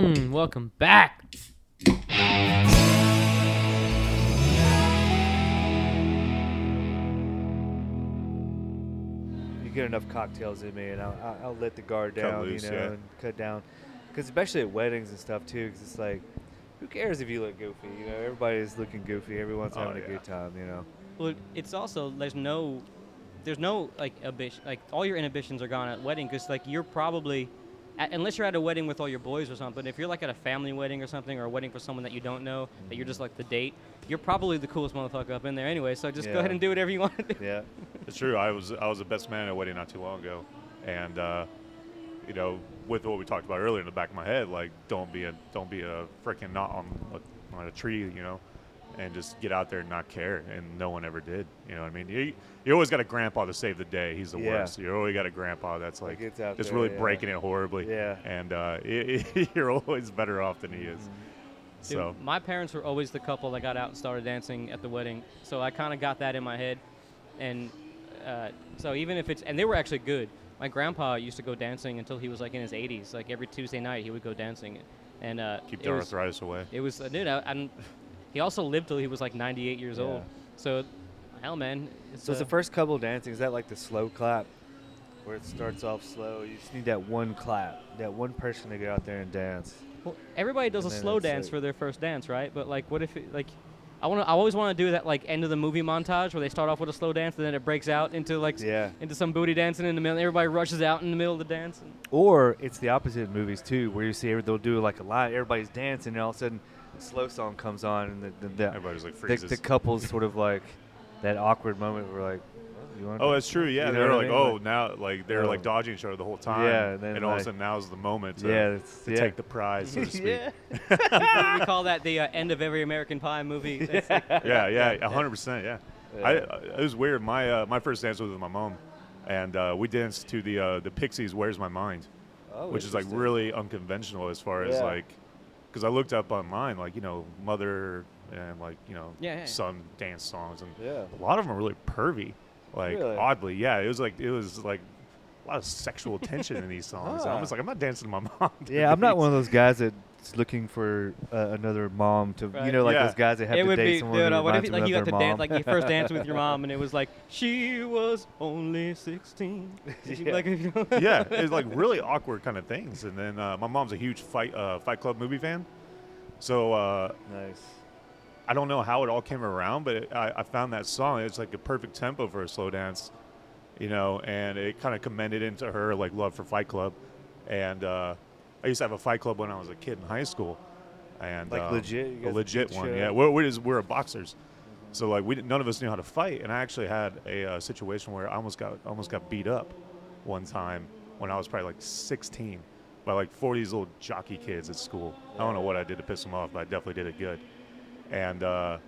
Mm, welcome back. You get enough cocktails in me, and I'll, I'll, I'll let the guard Cut down, loose, you know, yeah. and cut down. Because especially at weddings and stuff too, because it's like, who cares if you look goofy? You know, everybody's looking goofy. Everyone's Oh, having a good time. You know. Well, it's also there's no, there's no like ambition. Like all your inhibitions are gone at wedding because like you're probably, at, unless you're at a wedding with all your boys or something. If you're like at a family wedding or something, or a wedding for someone that you don't know, that you're just like the date, you're probably the coolest motherfucker up in there anyway. So just go ahead and do whatever you want to do. Yeah. It's true. I was I was the best man at a wedding not too long ago, and uh, you know, with what we talked about earlier in the back of my head, like don't be a don't be a freaking knot on a, on a tree, you know, and just get out there and not care. And no one ever did. You know what I mean? You, you always got a grandpa to save the day. He's the Yeah. worst. You always got a grandpa that's like gets out just there, really yeah. breaking it horribly. Yeah. And uh, you're always better off than he is. Dude, So my parents were always the couple that got out and started dancing at the wedding, so I kind of got that in my head, and uh, so even if it's and they were actually good. My grandpa used to go dancing until he was like in his 80s. Like every Tuesday night, he would go dancing, and uh, keep it the was, arthritis away. It was, uh, dude. I, and he also lived till he was like 98 years old. Yeah. So, hell, man. It's, So it's the first couple dancing. Is that like the slow clap, where it starts off slow? You just need that one clap, that one person to get out there and dance. Well, everybody does a And then slow dance it. for their first dance, right? But like, what if it, like, I want to, I always want to do that like end of the movie montage where they start off with a slow dance and then it breaks out into like Yeah. into some booty dancing in the middle. Everybody rushes out in the middle of the dance. Or it's the opposite in movies too, where you see they'll do like a lot. everybody's dancing, and all of a sudden, a slow song comes on, and the the, the, Everybody's like freezes. the couple's sort of like that awkward moment where like, well, you want? Oh, that's true. Yeah, You know they're what I like, mean? oh, Like- now like they're like Oh. dodging each other the whole time. Yeah, and then, all of a sudden now's the moment to, yeah, it's, to yeah. take the prize, so to speak. yeah. we call that the uh, end of every American Pie movie. It's like- yeah, yeah, hundred percent. Yeah, I, Yeah. I, it was weird. My uh, my first dance was with my mom, and uh, we danced to the uh, the Pixies' "Where's My Mind," Oh, which is like really unconventional as far as like, because I looked up online like you know mother and like you know Yeah, yeah, yeah. son dance songs, and Yeah. a lot of them are really pervy, like Really? oddly. Yeah, it was like it was like. A lot of sexual tension in these songs. And I'm just like, I'm not dancing to my mom. to Yeah, I'm not one of those guys that's looking for uh, another mom to, you know, like Yeah. those guys that have it to would date be, someone dude, who uh, what if you, them like you of got to their dance, like you first dance with your mom, and it was like she was only 16. Yeah. like, yeah, it's like really awkward kind of things. And then uh, my mom's a huge fight uh, Fight Club movie fan, so uh, nice. I don't know how it all came around, but it, I, I found that song. It's like a perfect tempo for a slow dance, you know, and it kind of commended into her like love for Fight Club. And uh, I used to have a Fight Club when I was a kid in high school, and Like um, legit? A legit one. shit Yeah, we're we're, just, we're boxers. So like we none of us knew how to fight, and I actually had a uh, situation where I almost got almost got beat up one time when I was probably like 16 by like 40 these little jockey kids at school. I don't know what I did to piss them off, but I definitely did it good. And uh,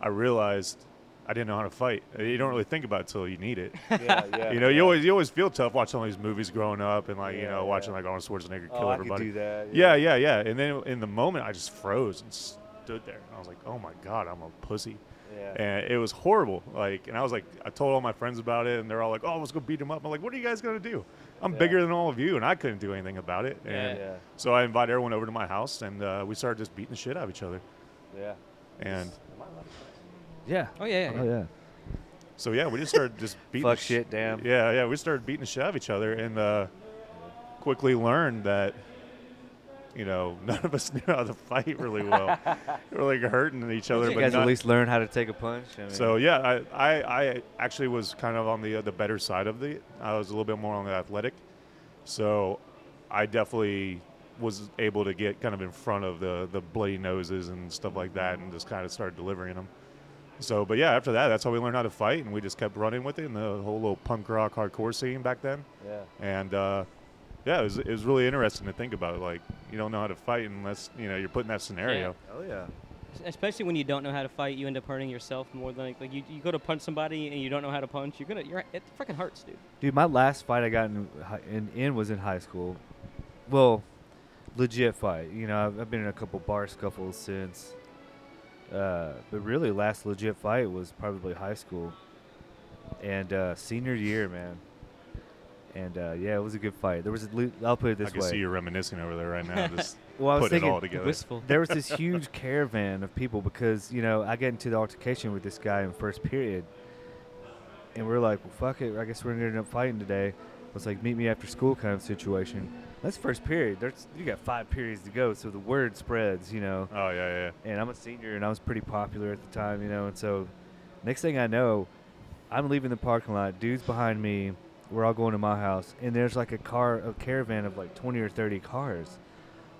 I realized I didn't know how to fight. You don't really think about it till you need it. Yeah, yeah. you know, you always you always feel tough watching all these movies growing up and like you Yeah, know watching like Arnold Schwarzenegger Oh, kill I everybody. that. Yeah, yeah, yeah. And then in the moment, I just froze and stood there. I was like, "Oh my god, I'm a pussy," Yeah. and it was horrible. Like, and I was like, I told all my friends about it, and they're all like, "Oh, let's go beat him up." I'm like, "What are you guys gonna do? I'm Yeah. bigger than all of you, and I couldn't do anything about it." And yeah. so I invited everyone over to my house, and uh, we started just beating the shit out of each other. Yeah. And Yeah. oh yeah, yeah, Oh yeah. so yeah, we just started just beating. Fuck the shit, damn. Yeah, yeah, we started beating the shit out of each other, and uh, quickly learned that. You know, none of us knew how to fight really well. we were like hurting each other, you but guys not, at least learn how to take a punch. I mean, So yeah, I, I, I actually was kind of on the uh, the better side of the. I was a little bit more on the athletic, so I definitely was able to get kind of in front of the the bloody noses and stuff like that, and just kind of started delivering them. So, but yeah, after that, that's how we learned how to fight, and we just kept running with it in the whole little punk rock hardcore scene back then. yeah. And uh, yeah, it was it was really interesting to think about. Like you don't know how to fight unless you know you're put in that scenario. Oh yeah. Especially when you don't know how to fight, you end up hurting yourself more than like, like you, you go to punch somebody and you don't know how to punch. You're gonna you're it freaking hurts, dude. Dude, my last fight I got in, in, in was in high school. Well, legit fight. You know, I've, I've been in a couple bar scuffles since. Uh, but really, last legit fight was probably high school. And uh, senior year, man. And uh, yeah, it was a good fight. There was a, lo- I'll put it this way. I can way. see you reminiscing over there right now. Just well, I was putting it thinking all together. Wistful. there was this huge caravan of people because you know I get into the altercation with this guy in first period, and we're like, well, fuck it, I guess we're gonna end up fighting today. It's like meet me after school kind of situation. That's first period. There's you got five periods to go, so the word spreads, you know. Oh yeah, yeah. And I'm a senior, and I was pretty popular at the time, you know. And so, next thing I know, I'm leaving the parking lot. Dude's behind me. We're all going to my house, and there's like a car, a caravan of like 20 or 30 cars,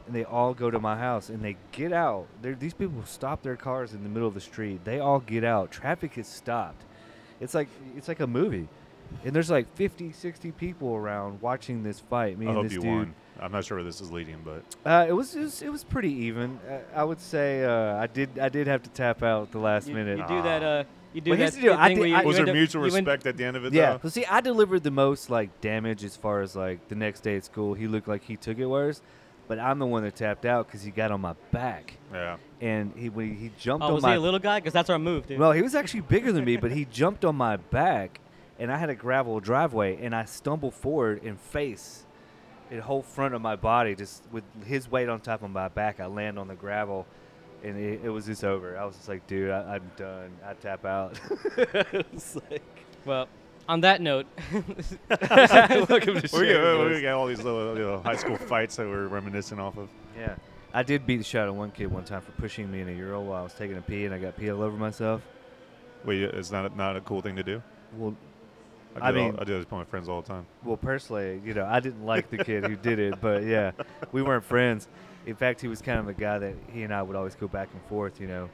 and they all go to my house, and they get out. They're, these people stop their cars in the middle of the street. They all get out. Traffic is stopped. It's like it's like a movie, and there's like 50, 60 people around watching this fight. Me I and hope this you dude. won. I'm not sure where this is leading, but Uh, it was, it was it was pretty even. Uh, I would say uh, I did I did have to tap out at the last You, minute. you do that. Uh, you do Well, here's that the deal, I thing did- where you, I- was end there up- mutual you end- respect at the end of it? yeah. though? So see, I delivered the most like damage as far as like the next day at school. He looked like he took it worse, but I'm the one that tapped out because he got on my back Yeah. and he when he jumped Oh, on was my. he a little guy? Because that's our move, dude. well, he was actually bigger than me, but he jumped on my back, and I had a gravel driveway, and I stumbled forward and face the whole front of my body, just with his weight on top of my back. I land on the gravel, and it, it was just over. I was just like, dude, I, I'm done. I tap out. it like, well, on that note, welcome to We got, we got all these little, little high school fights that we're reminiscing off of. Yeah, I did beat the shot at one kid one time for pushing me in a euro while I was taking a pee, and I got pee all over myself. Wait, it's not not a cool thing to do. Well, I, do I it all- mean- I do this with my friends all the time. Well, personally, you know, I didn't like the kid who did it, but yeah, we weren't friends. In fact, he was kind of a guy that he and I would always go back and forth, you know.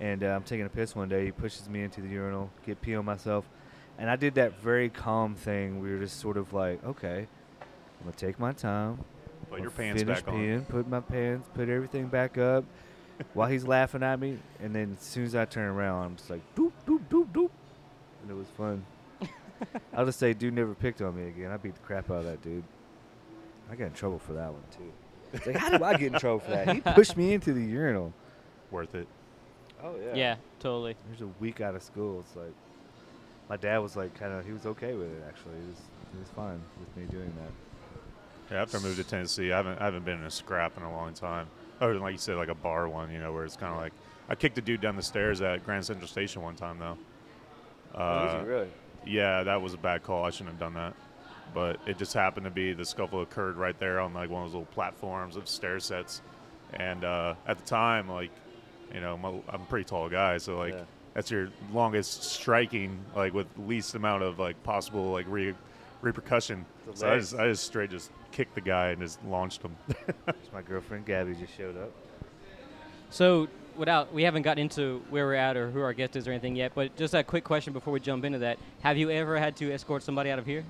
And uh, I'm taking a piss one day. He pushes me into the urinal, get pee on myself, and I did that very calm thing. We were just sort of like, okay, I'm gonna take my time. Put your pants finish back on. peeing, Put my pants, put everything back up, while he's laughing at me. And then as soon as I turn around, I'm just like, doop, doop, doop, doop, and it was fun. I'll just say, dude never picked on me again. I beat the crap out of that dude. I got in trouble for that one too. It's like, how do I get in trouble for that? He pushed me into the urinal. Worth it. Oh yeah, Yeah, totally. There's a week out of school. It's like my dad was like, kind of, he was okay with it. Actually, he was, he was fine with me doing that. Yeah, after I moved to Tennessee, I haven't I haven't been in a scrap in a long time. Other than like you said, like a bar one, you know, where it's kind of like I kicked a dude down the stairs at Grand Central Station one time though. Uh, really? Yeah, that was a bad call. I shouldn't have done that. But it just happened to be the scuffle occurred right there on like one of those little platforms of stair sets, and uh, at the time, like, you know, I'm a, I'm a pretty tall guy, so like Yeah. that's your longest striking, like with least amount of like possible like re- repercussion. The So I just, I just straight just kicked the guy and just launched him. My girlfriend Gabby just showed up. So, without we haven't gotten into where we're at or who our guest is or anything yet, but just a quick question before we jump into that: Have you ever had to escort somebody out of here?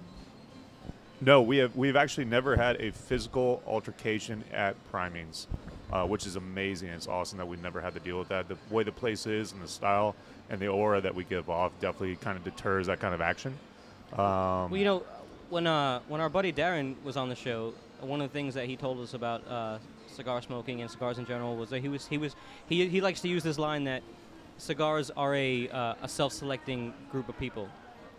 No, we have we've actually never had a physical altercation at Primings, uh, which is amazing. It's awesome that we've never had to deal with that. The way the place is and the style and the aura that we give off definitely kind of deters that kind of action. Um, Well, you know, when uh, when our buddy Darren was on the show, one of the things that he told us about uh, cigar smoking and cigars in general was that he was he was he, he likes to use this line that cigars are a uh, a self-selecting group of people.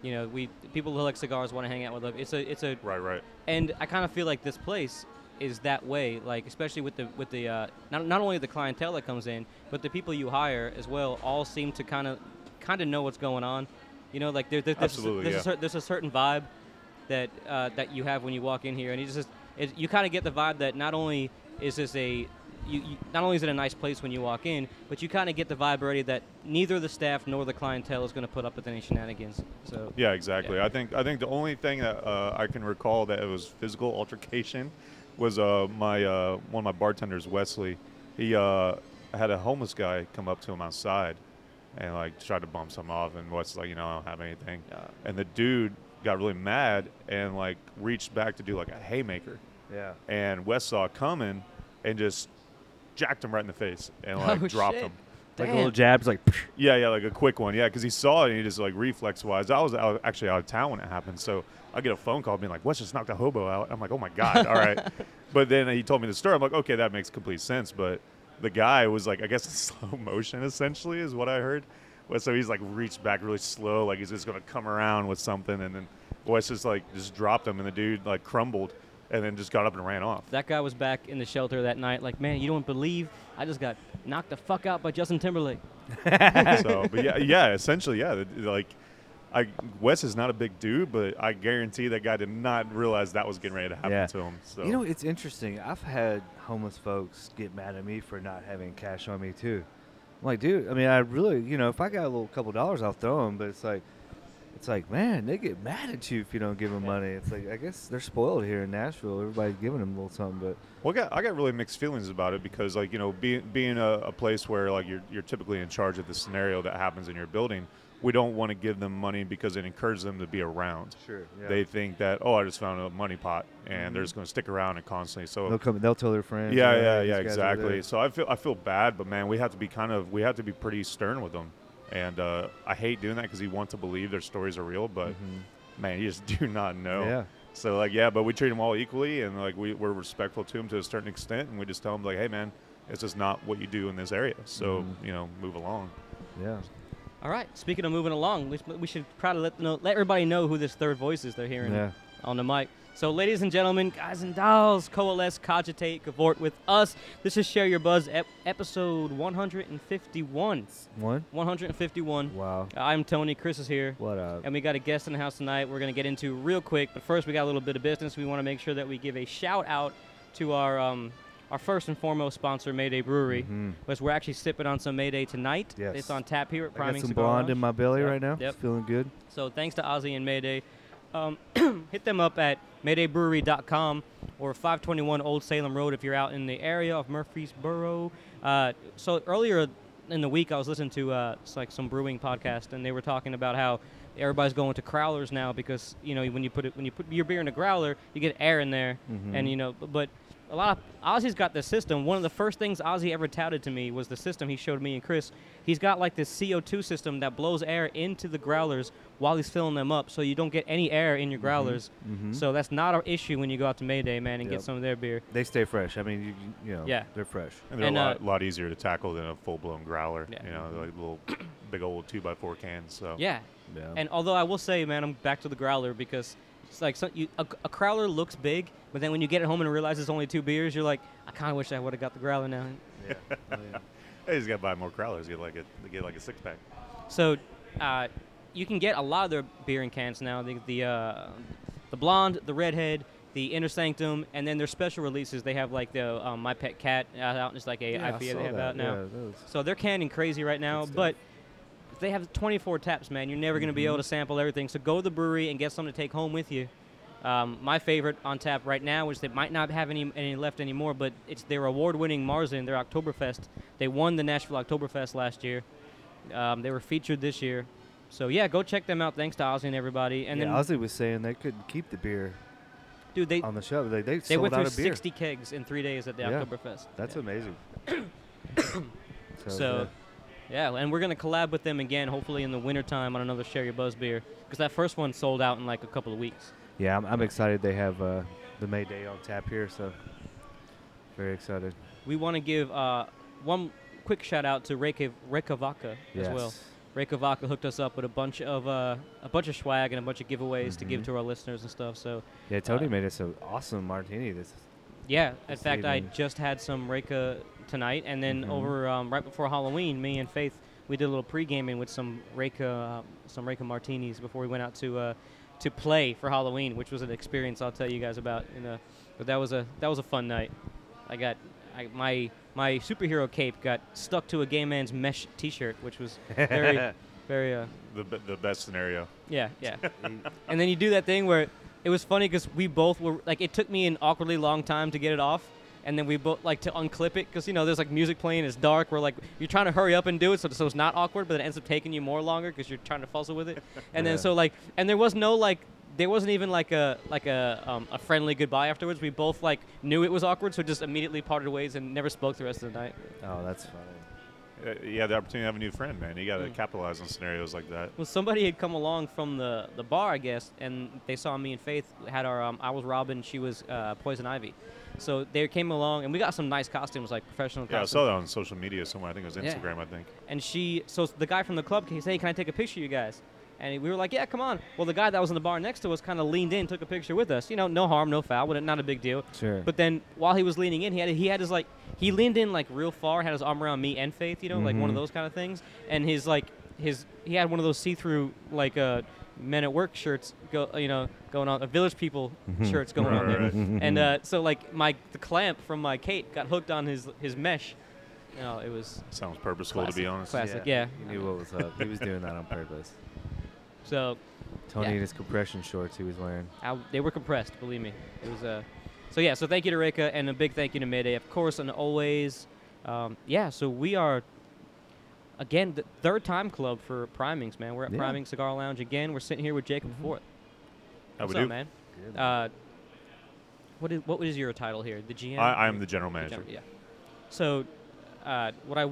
You know, we people who like cigars want to hang out with them. It's a it's a right, right. and I kind of feel like this place is that way. Like especially with the with the uh, not not only the clientele that comes in, but the people you hire as well. All seem to kind of kind of know what's going on. You know, like there, there, there's, Absolutely, a, there's, yeah. a there's a certain vibe that uh, that you have when you walk in here, and you just it, you kind of get the vibe that not only is this a you, you, not only is it a nice place when you walk in, but you kind of get the vibe already that neither the staff nor the clientele is going to put up with any shenanigans. So Yeah, exactly. Yeah. I think I think the only thing that uh, I can recall that it was physical altercation was uh, my uh, one of my bartenders, Wesley. He uh, had a homeless guy come up to him outside and like tried to bump some off, and Wes like, you know, I don't have anything. And the dude got really mad and like reached back to do like a haymaker, Yeah. and Wes saw it coming and just jacked him right in the face and like Oh, dropped shit. him. Like Damn. little jabs, like. Yeah, yeah, like a quick one. Yeah, because he saw it and he just like reflex wise. I was out, actually out of town when it happened, so I get a phone call being like, "Wes just knocked a hobo out." I'm like, "Oh my god, all right." But then he told me the story. I'm like, "Okay, that makes complete sense." But the guy was like, I guess in slow motion essentially is what I heard. So he's like reached back really slow, like he's just gonna come around with something, and then Wes just like just dropped him, and the dude like crumbled, and then just got up and ran off. That guy was back in the shelter that night. Like, man, you don't believe I just got knocked the fuck out by Justin Timberlake. so, but yeah, yeah, essentially, yeah, like. I, Wes is not a big dude, but I guarantee that guy did not realize that was getting ready to happen Yeah. to him. So You know, it's interesting. I've had homeless folks get mad at me for not having cash on me too. I'm like, dude, I mean, I really, you know, if I got a little couple dollars, I'll throw them. But it's like, it's like, man, they get mad at you if you don't give them money. It's like, I guess they're spoiled here in Nashville. Everybody's giving them a little something, but Well, I got, I got really mixed feelings about it because, like, you know, being being a, a place where like you're you're typically in charge of the scenario that happens in your building, we don't want to give them money because it encourages them to be around. sure, They think that oh, I just found a money pot, and they're mm-hmm. just going to stick around and constantly. So they'll come, they'll tell their friends. yeah, "Hey, yeah, yeah, exactly. So I feel I feel bad, but man, we have to be kind of we have to be pretty stern with them, and uh, I hate doing that because you want to believe their stories are real, but Mhm. man, you just do not know. Yeah. So like yeah, but we treat them all equally, and like we, we're respectful to them to a certain extent, and we just tell them like, hey man, it's just not what you do in this area. So Mhm. you know, move along. Yeah. All right. Speaking of moving along, we, we should probably let know, let everybody know who this third voice is they're hearing Yeah. on the mic. So, ladies and gentlemen, guys and dolls, coalesce, cogitate, cavort with us. This is Share Your Buzz, ep- episode 151. One. 151. Wow. I'm Tony. Chris is here. What up? And we got a guest in the house tonight. We're going to get into real quick, but first we got a little bit of business. We want to make sure that we give a shout out to our um, our first and foremost sponsor, Mayday Brewery, Mhm. because we're actually sipping on some Mayday tonight. Yes. It's on tap here at I got some Cigar blonde Lounge. in my belly Yep, right now. yep. Feeling good. So thanks to Ozzy and Mayday. Um, hit them up at MaydayBrewery.com or 521 Old Salem Road if you're out in the area of Murfreesboro. Uh, so earlier in the week, I was listening to uh, it's like some brewing podcast, and they were talking about how everybody's going to growlers now because you know when you put it when you put your beer in a growler, you get air in there, Mhm. and you know. But a lot of Ozzy's got this system. One of the first things Ozzy ever touted to me was the system he showed me and Chris. He's got like this CO2 system that blows air into the growlers while he's filling them up, so you don't get any air in your growlers. Mhm. So that's not an issue when you go out to Mayday, man, and Yep. get some of their beer. They stay fresh. I mean, you, you know, Yeah. they're fresh. And they're And, a uh, lot, lot easier to tackle than a full blown growler. Yeah. You know, they're like little big old two by four cans. So Yeah, Yeah. And although I will say, man, I'm back to the growler because it's like some, you, a, a growler looks big, but then when you get it home and realize it's only two beers, you're like, I kind of wish I would have got the growler now. yeah. Oh, yeah. Hey, he's got to buy more growlers. Get like a get like a six pack. So uh, you can get a lot of their beer in cans now. The the, uh, the blonde, the redhead, the inner sanctum, and then their special releases. They have like the um, my pet cat uh, out. And it's like a Yeah, I IPA they have that. out now. Yeah, So they're canning crazy right now, Good stuff. but they have 24 taps, man. You're never going to be able to sample everything. So go to the brewery and get something to take home with you. Um, my favorite on tap right now, which they might not have any, any left anymore, but it's their award-winning Marzen, their Oktoberfest. They won the Nashville Oktoberfest last year. Um, they were featured this year. So yeah, go check them out. Thanks to Ozzy and everybody. And yeah, then, Ozzy was saying they couldn't keep the beer dude, they on the shelf. They, they, they sold went out through of beer. 60 kegs in three days at the Yeah. Oktoberfest. That's yeah. amazing. So, yeah, and we're gonna collab with them again, hopefully in the wintertime on another Share Your Buzz beer, because that first one sold out in like a couple of weeks. yeah, I'm, I'm excited they have uh, the May Day on tap here. So very excited. We want to give uh, one quick shout out to Reykjav- Reykjavaka Yes. as well. Reykjavaka hooked us up with a bunch of uh, a bunch of swag and a bunch of giveaways to give Mhm. to our listeners and stuff. So Yeah, Tony Uh, made us an awesome martini. This yeah, in fact, I just had some Reyka tonight, and then Mhm. over um, right before Halloween, me and Faith we did a little pre-gaming with some Reyka uh, some Reyka martinis before we went out to uh, to play for Halloween, which was an experience I'll tell you guys about. In a, but that was a that was a fun night. I got I, my my superhero cape got stuck to a gay man's mesh T-shirt, which was very very uh, The be- the best scenario. yeah yeah. and then you do that thing where it was funny because we both were like it took me an awkwardly long time to get it off and then we both like to unclip it because you know there's like music playing it's dark we're like you're trying to hurry up and do it so, so it's not awkward but it ends up taking you more longer because you're trying to fuzzle with it and Yeah. then so like and there was no like there wasn't even like a like a um, a friendly goodbye afterwards we both like knew it was awkward so just immediately parted ways and never spoke the rest of the night oh, that's funny. Uh, you have the opportunity to have a new friend, man. You got to Mm. capitalize on scenarios like that. Well, somebody had come along from the, the bar, I guess, and they saw me and Faith had our. Um, I was Robin, she was uh, Poison Ivy. So they came along, and we got some nice costumes, like professional Yeah, I saw that on social media somewhere. I think it was Yeah. Instagram. I think. And she, so the guy from the club came, say, "Hey, can I take a picture, of you guys?" And we were like, yeah, come on. Well, the guy that was in the bar next to us kind of leaned in, took a picture with us. You know, no harm, no foul, but not a big deal. Sure. But then while he was leaning in, he had he had his like he leaned in like real far, had his arm around me and Faith, you know, like one of Mhm. those kind of things. And his like his he had one of those see-through like uh men at work shirts go you know going on uh, village people Mhm. shirts going on there. right. And uh, so like my the clamp from my cape got hooked on his his mesh. You know, it was Sounds purposeful to be honest. Classic. yeah. He knew what was up. He was doing that on purpose. So Tony Yeah. in his compression shorts he was wearing. I, they were compressed. Believe me, it was uh. So yeah, so thank you to Reyka and a big thank you to Mayday, of course, and always. Um, yeah, so we are. Again, the third time club for Primings, man. We're at Yeah. Priming Cigar Lounge again. We're sitting here with Jacob Mhm. Fort. How What's we up, do? man? Good. Uh, what is what is your title here? The GM. I, I am the general The manager. general- yeah. So, uh, what I,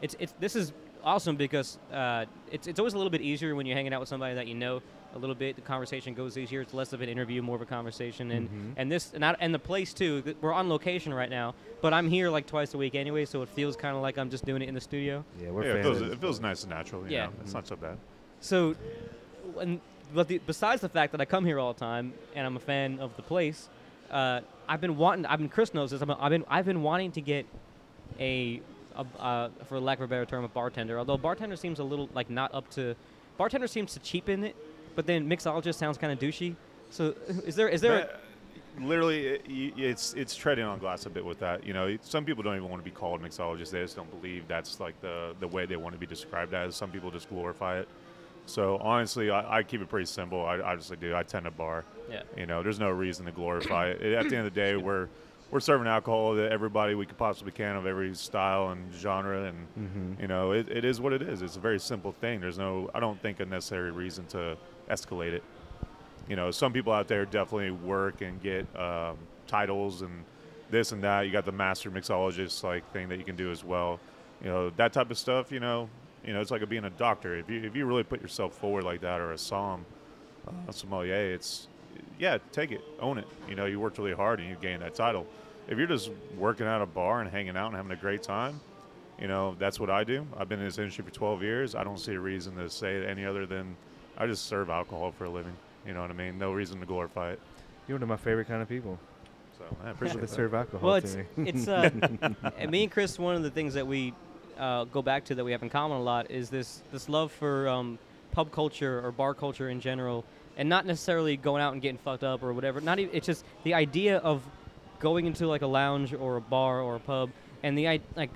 it's it's this is awesome because uh, it's it's always a little bit easier when you're hanging out with somebody that you know a little bit. The conversation goes easier. It's less of an interview, more of a conversation, and Mhm. and this and, I, and the place too. We're on location right now, but I'm here like twice a week anyway, so it feels kind of like I'm just doing it in the studio. yeah, we're Yeah, it feels, it feels nice and natural. You Yeah. know? it's not so bad. So, and but the, besides the fact that I come here all the time and I'm a fan of the place, uh, I've been wanting. I've been Chris knows this. I'm a, I've been I've been wanting to get a, a uh, for lack of a better term, a bartender. Although bartender seems a little like not up to. Bartender seems to cheapen it, but then mixologist sounds kind of douchey. So is there is there? But, literally, it, it's it's treading on glass a bit with that. You know, some people don't even want to be called mixologists. They just don't believe that's like the the way they want to be described as. Some people just glorify it. So honestly, I, I keep it pretty simple. I, I just like, dude, I tend to bar. yeah. You know, there's no reason to glorify it. At the end of the day, we're we're serving alcohol to everybody we could possibly can of every style and genre, and Mhm. you know, it, it is what it is. It's a very simple thing. There's no, I don't think, a necessary reason to escalate it. You know, some people out there definitely work and get um, titles and this and that. You got the master mixologist like thing that you can do as well. You know, that type of stuff. You know, you know, it's like being a doctor. If you if you really put yourself forward like that, or a som, uh, sommelier, it's yeah, take it, own it. You know, you worked really hard and you gained that title. If you're just working at a bar and hanging out and having a great time, you know, that's what I do. I've been in this industry for 12 years. I don't see a reason to say any other than I just serve alcohol for a living. You know what I mean? No reason to glorify it. You're one of my favorite kind of people. So I appreciate They that. serve alcohol Well, to it's me. it's uh, and me and Chris. One of the things that we uh, go back to that we have in common a lot is this this love for um, pub culture or bar culture in general, and not necessarily going out and getting fucked up or whatever. Not even. It's just the idea of going into like a lounge or a bar or a pub, and the like.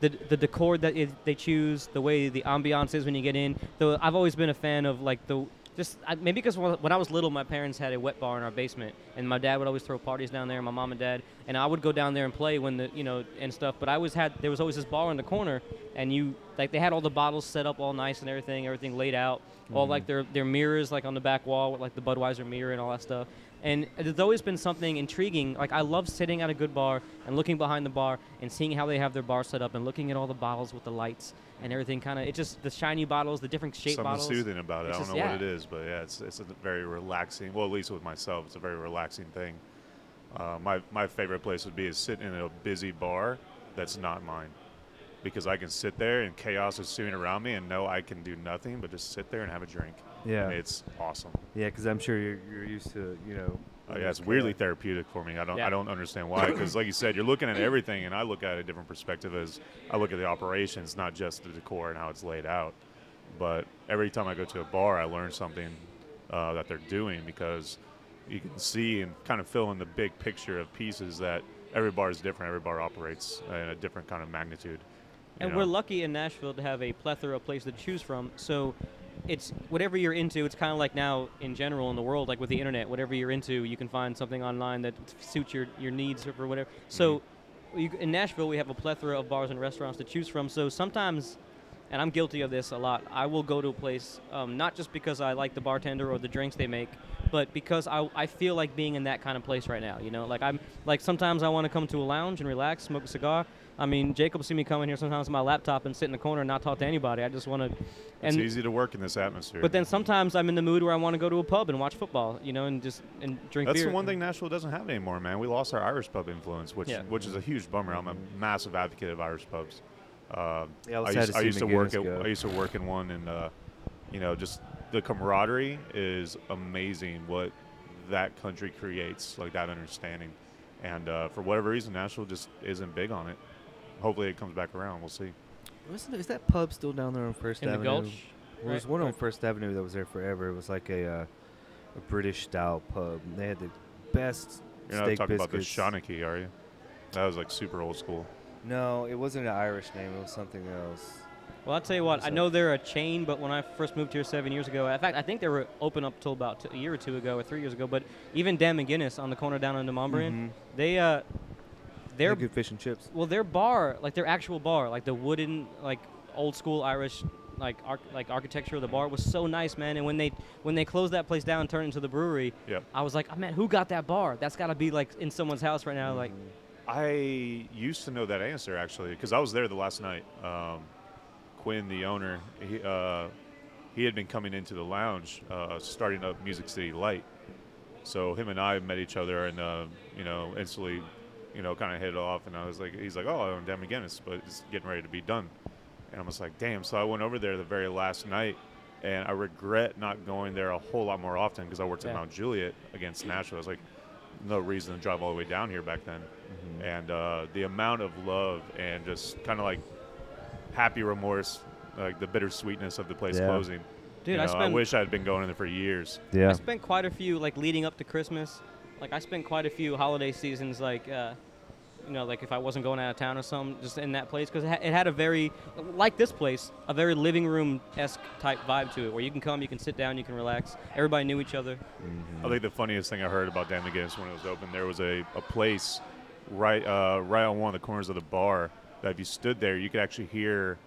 The, the decor that they choose, the way the ambiance is when you get in. Though I've always been a fan of like the just I, maybe because when I was little, my parents had a wet bar in our basement, and my dad would always throw parties down there. My mom and dad, and I would go down there and play when the you know and stuff. But I always had there was always this bar in the corner, and you like they had all the bottles set up all nice and everything, everything laid out, all like mm-hmm. their their mirrors like on the back wall with like the Budweiser mirror and all that stuff. And there's always been something intriguing. Like I love sitting at a good bar and looking behind the bar and seeing how they have their bar set up and looking at all the bottles with the lights and everything. Kind of it just the shiny bottles, the different shape Something bottles. soothing about it. It's I don't just- know yeah. what it is, but yeah, it's it's a very relaxing. Well, at least with myself, it's a very relaxing thing. Uh, my my favorite place would be is sitting in a busy bar that's not mine, because I can sit there and chaos is ensuing around me and know I can do nothing but just sit there and have a drink. yeah, And it's awesome. yeah, because I'm sure you're, you're used to you know. Uh, yeah, it's weirdly therapeutic for me. I don't Yeah. I don't understand why. Because like you said, you're looking at everything, and I look at it a different perspective as I look at the operations, not just the decor and how it's laid out. But every time I go to a bar, I learn something uh, that they're doing because you can see and kind of fill in the big picture of pieces that every bar is different. Every bar operates in a different kind of magnitude. And know? we're lucky in Nashville to have a plethora of places to choose from. So it's whatever you're into. It's kind of like now in general in the world, like with the internet, whatever you're into, you can find something online that suits your, your needs or whatever. So you, in Nashville, we have a plethora of bars and restaurants to choose from. So sometimes, and I'm guilty of this a lot, I will go to a place um, not just because I like the bartender or the drinks they make, but because I, I feel like being in that kind of place right now. You know, like I'm like sometimes I want to come to a lounge and relax, smoke a cigar. I mean, Jacob will see me come in here sometimes with my laptop and sit in the corner and not talk to anybody. I just want to. it's easy to work in this atmosphere. but then sometimes I'm in the mood where I want to go to a pub and watch football, you know, and just and drink That's beer. the one thing Nashville doesn't have anymore, man. We lost our Irish pub influence, which Yeah. which is a huge bummer. I'm a massive advocate of Irish pubs. Uh, Yeah, I was I sad used, to I used to work McGuinness at. I used to work in one, and uh, you know, just the camaraderie is amazing. What that country creates, like that understanding, and uh, for whatever reason, Nashville just isn't big on it. Hopefully, it comes back around. We'll see. Wasn't, is that pub still down there on First in the Avenue? Gulch. There was one on Or- First Avenue that was there forever. It was like a, uh, a British style pub. They had the best You're not steak talking about the biscuits. Shawnee, are you? That was like super old school. No, it wasn't an Irish name. It was something else. Well, I'll tell you what. I know they're a chain, but when I first moved here seven years ago, in fact, I think they were open up till about t- a year or two ago, or three years ago. But even Dan McGuinness on the corner down in Demonbreun, Mhm. they uh, They their good fish and chips. well, their bar, like their actual bar, like the wooden, like old school Irish, like arch- like architecture of the bar was so nice, man. And when they when they closed that place down and turned it into the brewery, Yep. I was like, oh, man, who got that bar? That's got to be like in someone's house right now. Like, I used to know that answer actually because I was there the last night. Um, Quinn, the owner, he, uh, he had been coming into the lounge, uh, starting up Music City Light. So him and I met each other, and uh, you know, instantly, you know, kind of hit it off. And I was like, he's like, oh, I'm Dan McGuinness, but it's getting ready to be done. And I was like, damn. So I went over there the very last night, and I regret not going there a whole lot more often because I worked Yeah. at Mount Juliet against Nashville. I was like, no reason to drive all the way down here back then. And uh, the amount of love and just kind of like happy remorse, like the bittersweetness of the place Yeah. closing. dude, You I know, spent wish I had been going in there for years. Yeah. I spent quite a few like leading up to Christmas. Like I spent quite a few holiday seasons like uh, you know like if I wasn't going out of town or something just in that place because it, ha- it had a very like this place a very living room esque type vibe to it where you can come you can sit down you can relax everybody knew each other. I think the funniest thing I heard about Dan McGuinness when it was open, there was a, a place right uh, right on one of the corners of the bar that if you stood there, you could actually hear.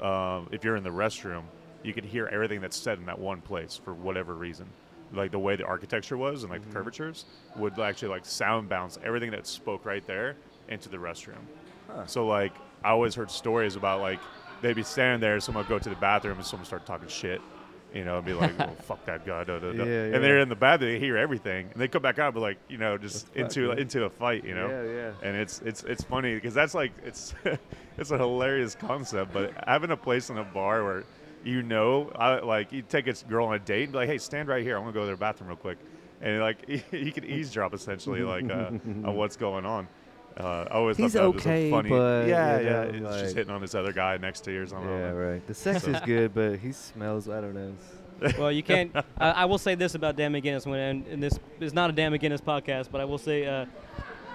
Um, if you're in the restroom, you could hear everything that's said in that one place for whatever reason. Like the way the architecture was and like the curvatures would actually like sound bounce everything that spoke right there into the restroom. So like I always heard stories about like they'd be standing there, someone would go to the bathroom and someone start talking shit. You know, and be like, "Well, fuck that guy." Da, da, da. Yeah, and they're in the bathroom, they hear everything, and they come back out, but like, you know, just That's into fucking- into a fight, you know. Yeah, yeah. And it's it's it's funny because that's like it's it's a hilarious concept, but having a place in a bar where you know, I, like you take a girl on a date and be like, "Hey, stand right here. I'm gonna go to the bathroom real quick," and like you can eavesdrop essentially like uh, on what's going on. Uh, I always He's thought that was okay, a funny. but, yeah, you yeah. know, It's like- just hitting on this other guy next to you or something. Yeah, right. The sex is good, but he smells. I don't know. well, you can't. uh, I will say this about Dan McGuinness, when and, and this is not a Dan McGuinness podcast, but I will say uh,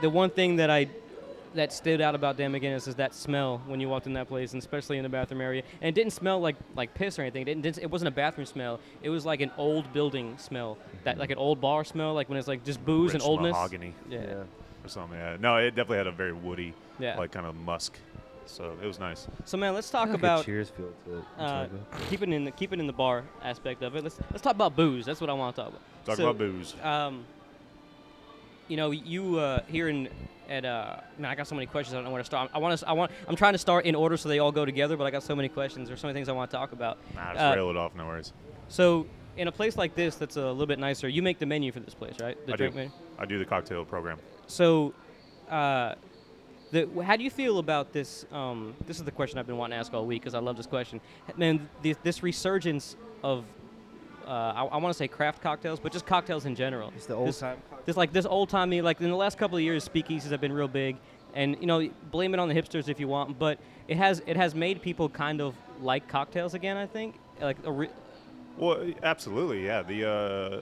the one thing that I that stood out about Dan McGuinness is that smell when you walked in that place, and especially in the bathroom area. And it didn't smell like like piss or anything. It, didn't, it wasn't a bathroom smell. It was like an old building smell, that like an old bar smell, like when it's like just booze and Rich oldness. mahogany Yeah. or something. Yeah. No, it definitely had a very woody, Yeah. like kind of musk. So it was nice. So man, let's talk Like about cheers feel to it. Uh, sorry, keep it in the keep it in the bar aspect of it. Let's let's talk about booze. That's what I want to talk about. Talk So, about booze. Um, you know, you uh, here in at uh, man, I got so many questions. I don't know where to start. I want to. I want. I'm trying to start in order so they all go together. But I got so many questions. There's so many things I want to talk about. Nah, just uh, rail it off. No worries. So, in a place like this, that's a little bit nicer. You make the menu for this place, right? The I drink do. menu. I do the cocktail program. So, uh, the, how do you feel about this? Um, this is the question I've been wanting to ask all week because I love this question. Man, this, this resurgence of, uh, I, I want to say craft cocktails, but just cocktails in general. It's the old This- time. This like this old timey, like in the last couple of years, speakeasies have been real big, and you know, blame it on the hipsters if you want, but it has it has made people kind of like cocktails again. I think like a re- Well, absolutely, yeah. The uh,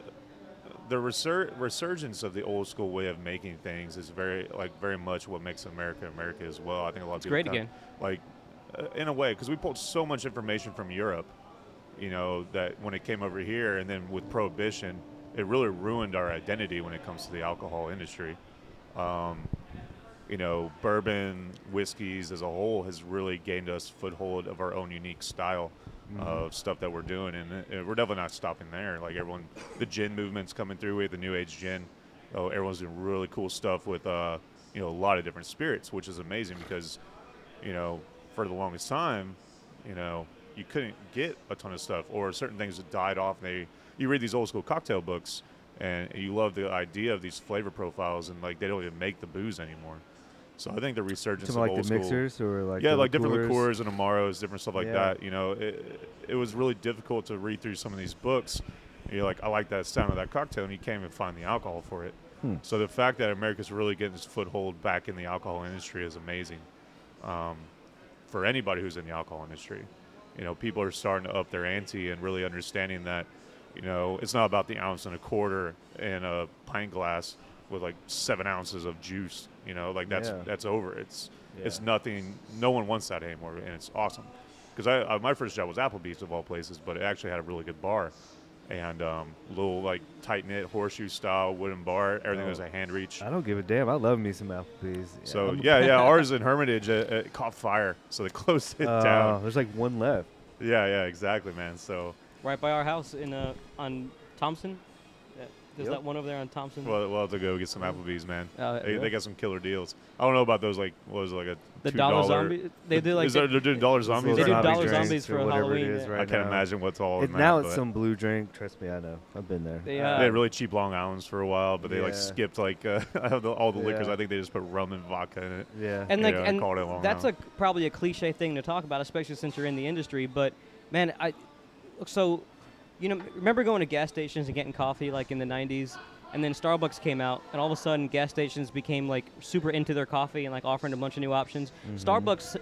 the resur- resurgence of the old school way of making things is very like very much what makes America America as well. I think a lot of It's people great kind of- again. like uh, in a way because we pulled so much information from Europe, you know, that when it came over here and then with prohibition, it really ruined our identity when it comes to the alcohol industry. Um, you know, bourbon, whiskeys as a whole has really gained us foothold of our own unique style of stuff that we're doing, and uh, we're definitely not stopping there. Like everyone, the gin movement's coming through. We have the new age gin. Oh, everyone's doing really cool stuff with, uh, you know, a lot of different spirits, which is amazing because, you know, for the longest time, you know, you couldn't get a ton of stuff, or certain things that died off. And they, you read these old school cocktail books, and you love the idea of these flavor profiles, and like they don't even make the booze anymore. So I think the resurgence of like old the school, mixers or like yeah, like different liqueurs? liqueurs and amaros, different stuff like Yeah. that. You know, it, it was really difficult to read through some of these books. You're like, I like that sound of that cocktail, and you can't even find the alcohol for it. Hmm. So the fact that America's really getting its foothold back in the alcohol industry is amazing. Um, for anybody who's in the alcohol industry, you know, people are starting to up their ante and really understanding that, you know, it's not about the ounce and a quarter in a pint glass with like seven ounces of juice. You know, like that's Yeah. that's over. It's it's nothing. No one wants that anymore, and it's awesome. Because I, I my first job was Applebee's of all places, but it actually had a really good bar, and um, little like tight knit horseshoe style wooden bar. Everything Oh. was a hand reach. I don't give a damn. I love me some Applebee's. Yeah, So yeah, yeah, ours in Hermitage uh, it caught fire, so they closed it Oh, down. there's like one left. Yeah, yeah, exactly, man. So Right by our house in uh, on Thompson. Yeah, There's Yep. that one over there on Thompson. we'll, we'll have to go get some Applebee's, man. Uh, They, yeah. they got some killer deals. I don't know about those like what was it, like a the $2 zombie. They do like Is there, they're doing dollar zombies. They do now? dollar drinks zombies for Halloween, It is right I can't now. imagine what's all It, in that. now it's some blue drink. Trust me, I know. I've been there. They, Uh, They had really cheap Long Islands for a while, but they like skipped like uh, all the liquors. Yeah. I think they just put rum and vodka in it. yeah. and like Yeah, I and called it Long that's Island. a probably a cliche thing to talk about, especially since you're in the industry. But man, I so you know remember going to gas stations and getting coffee like in the 90s, and then Starbucks came out, and all of a sudden gas stations became like super into their coffee and like offering a bunch of new options. Mm-hmm. Starbucks,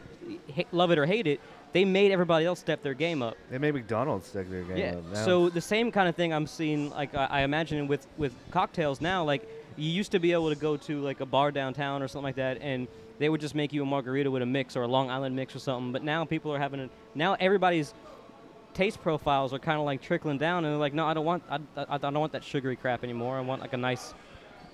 ha- love it or hate it, they made everybody else step their game up. they made McDonald's step their game Yeah. up now. So the same kind of thing I'm seeing, like I, I imagine with with cocktails now. Like you used to be able to go to like a bar downtown or something like that, and they would just make you a margarita with a mix or a Long Island mix or something. But now people are having a now everybody's taste profiles are kind of like trickling down, and they're like, no, I don't want I, I, I don't want that sugary crap anymore. I want like a nice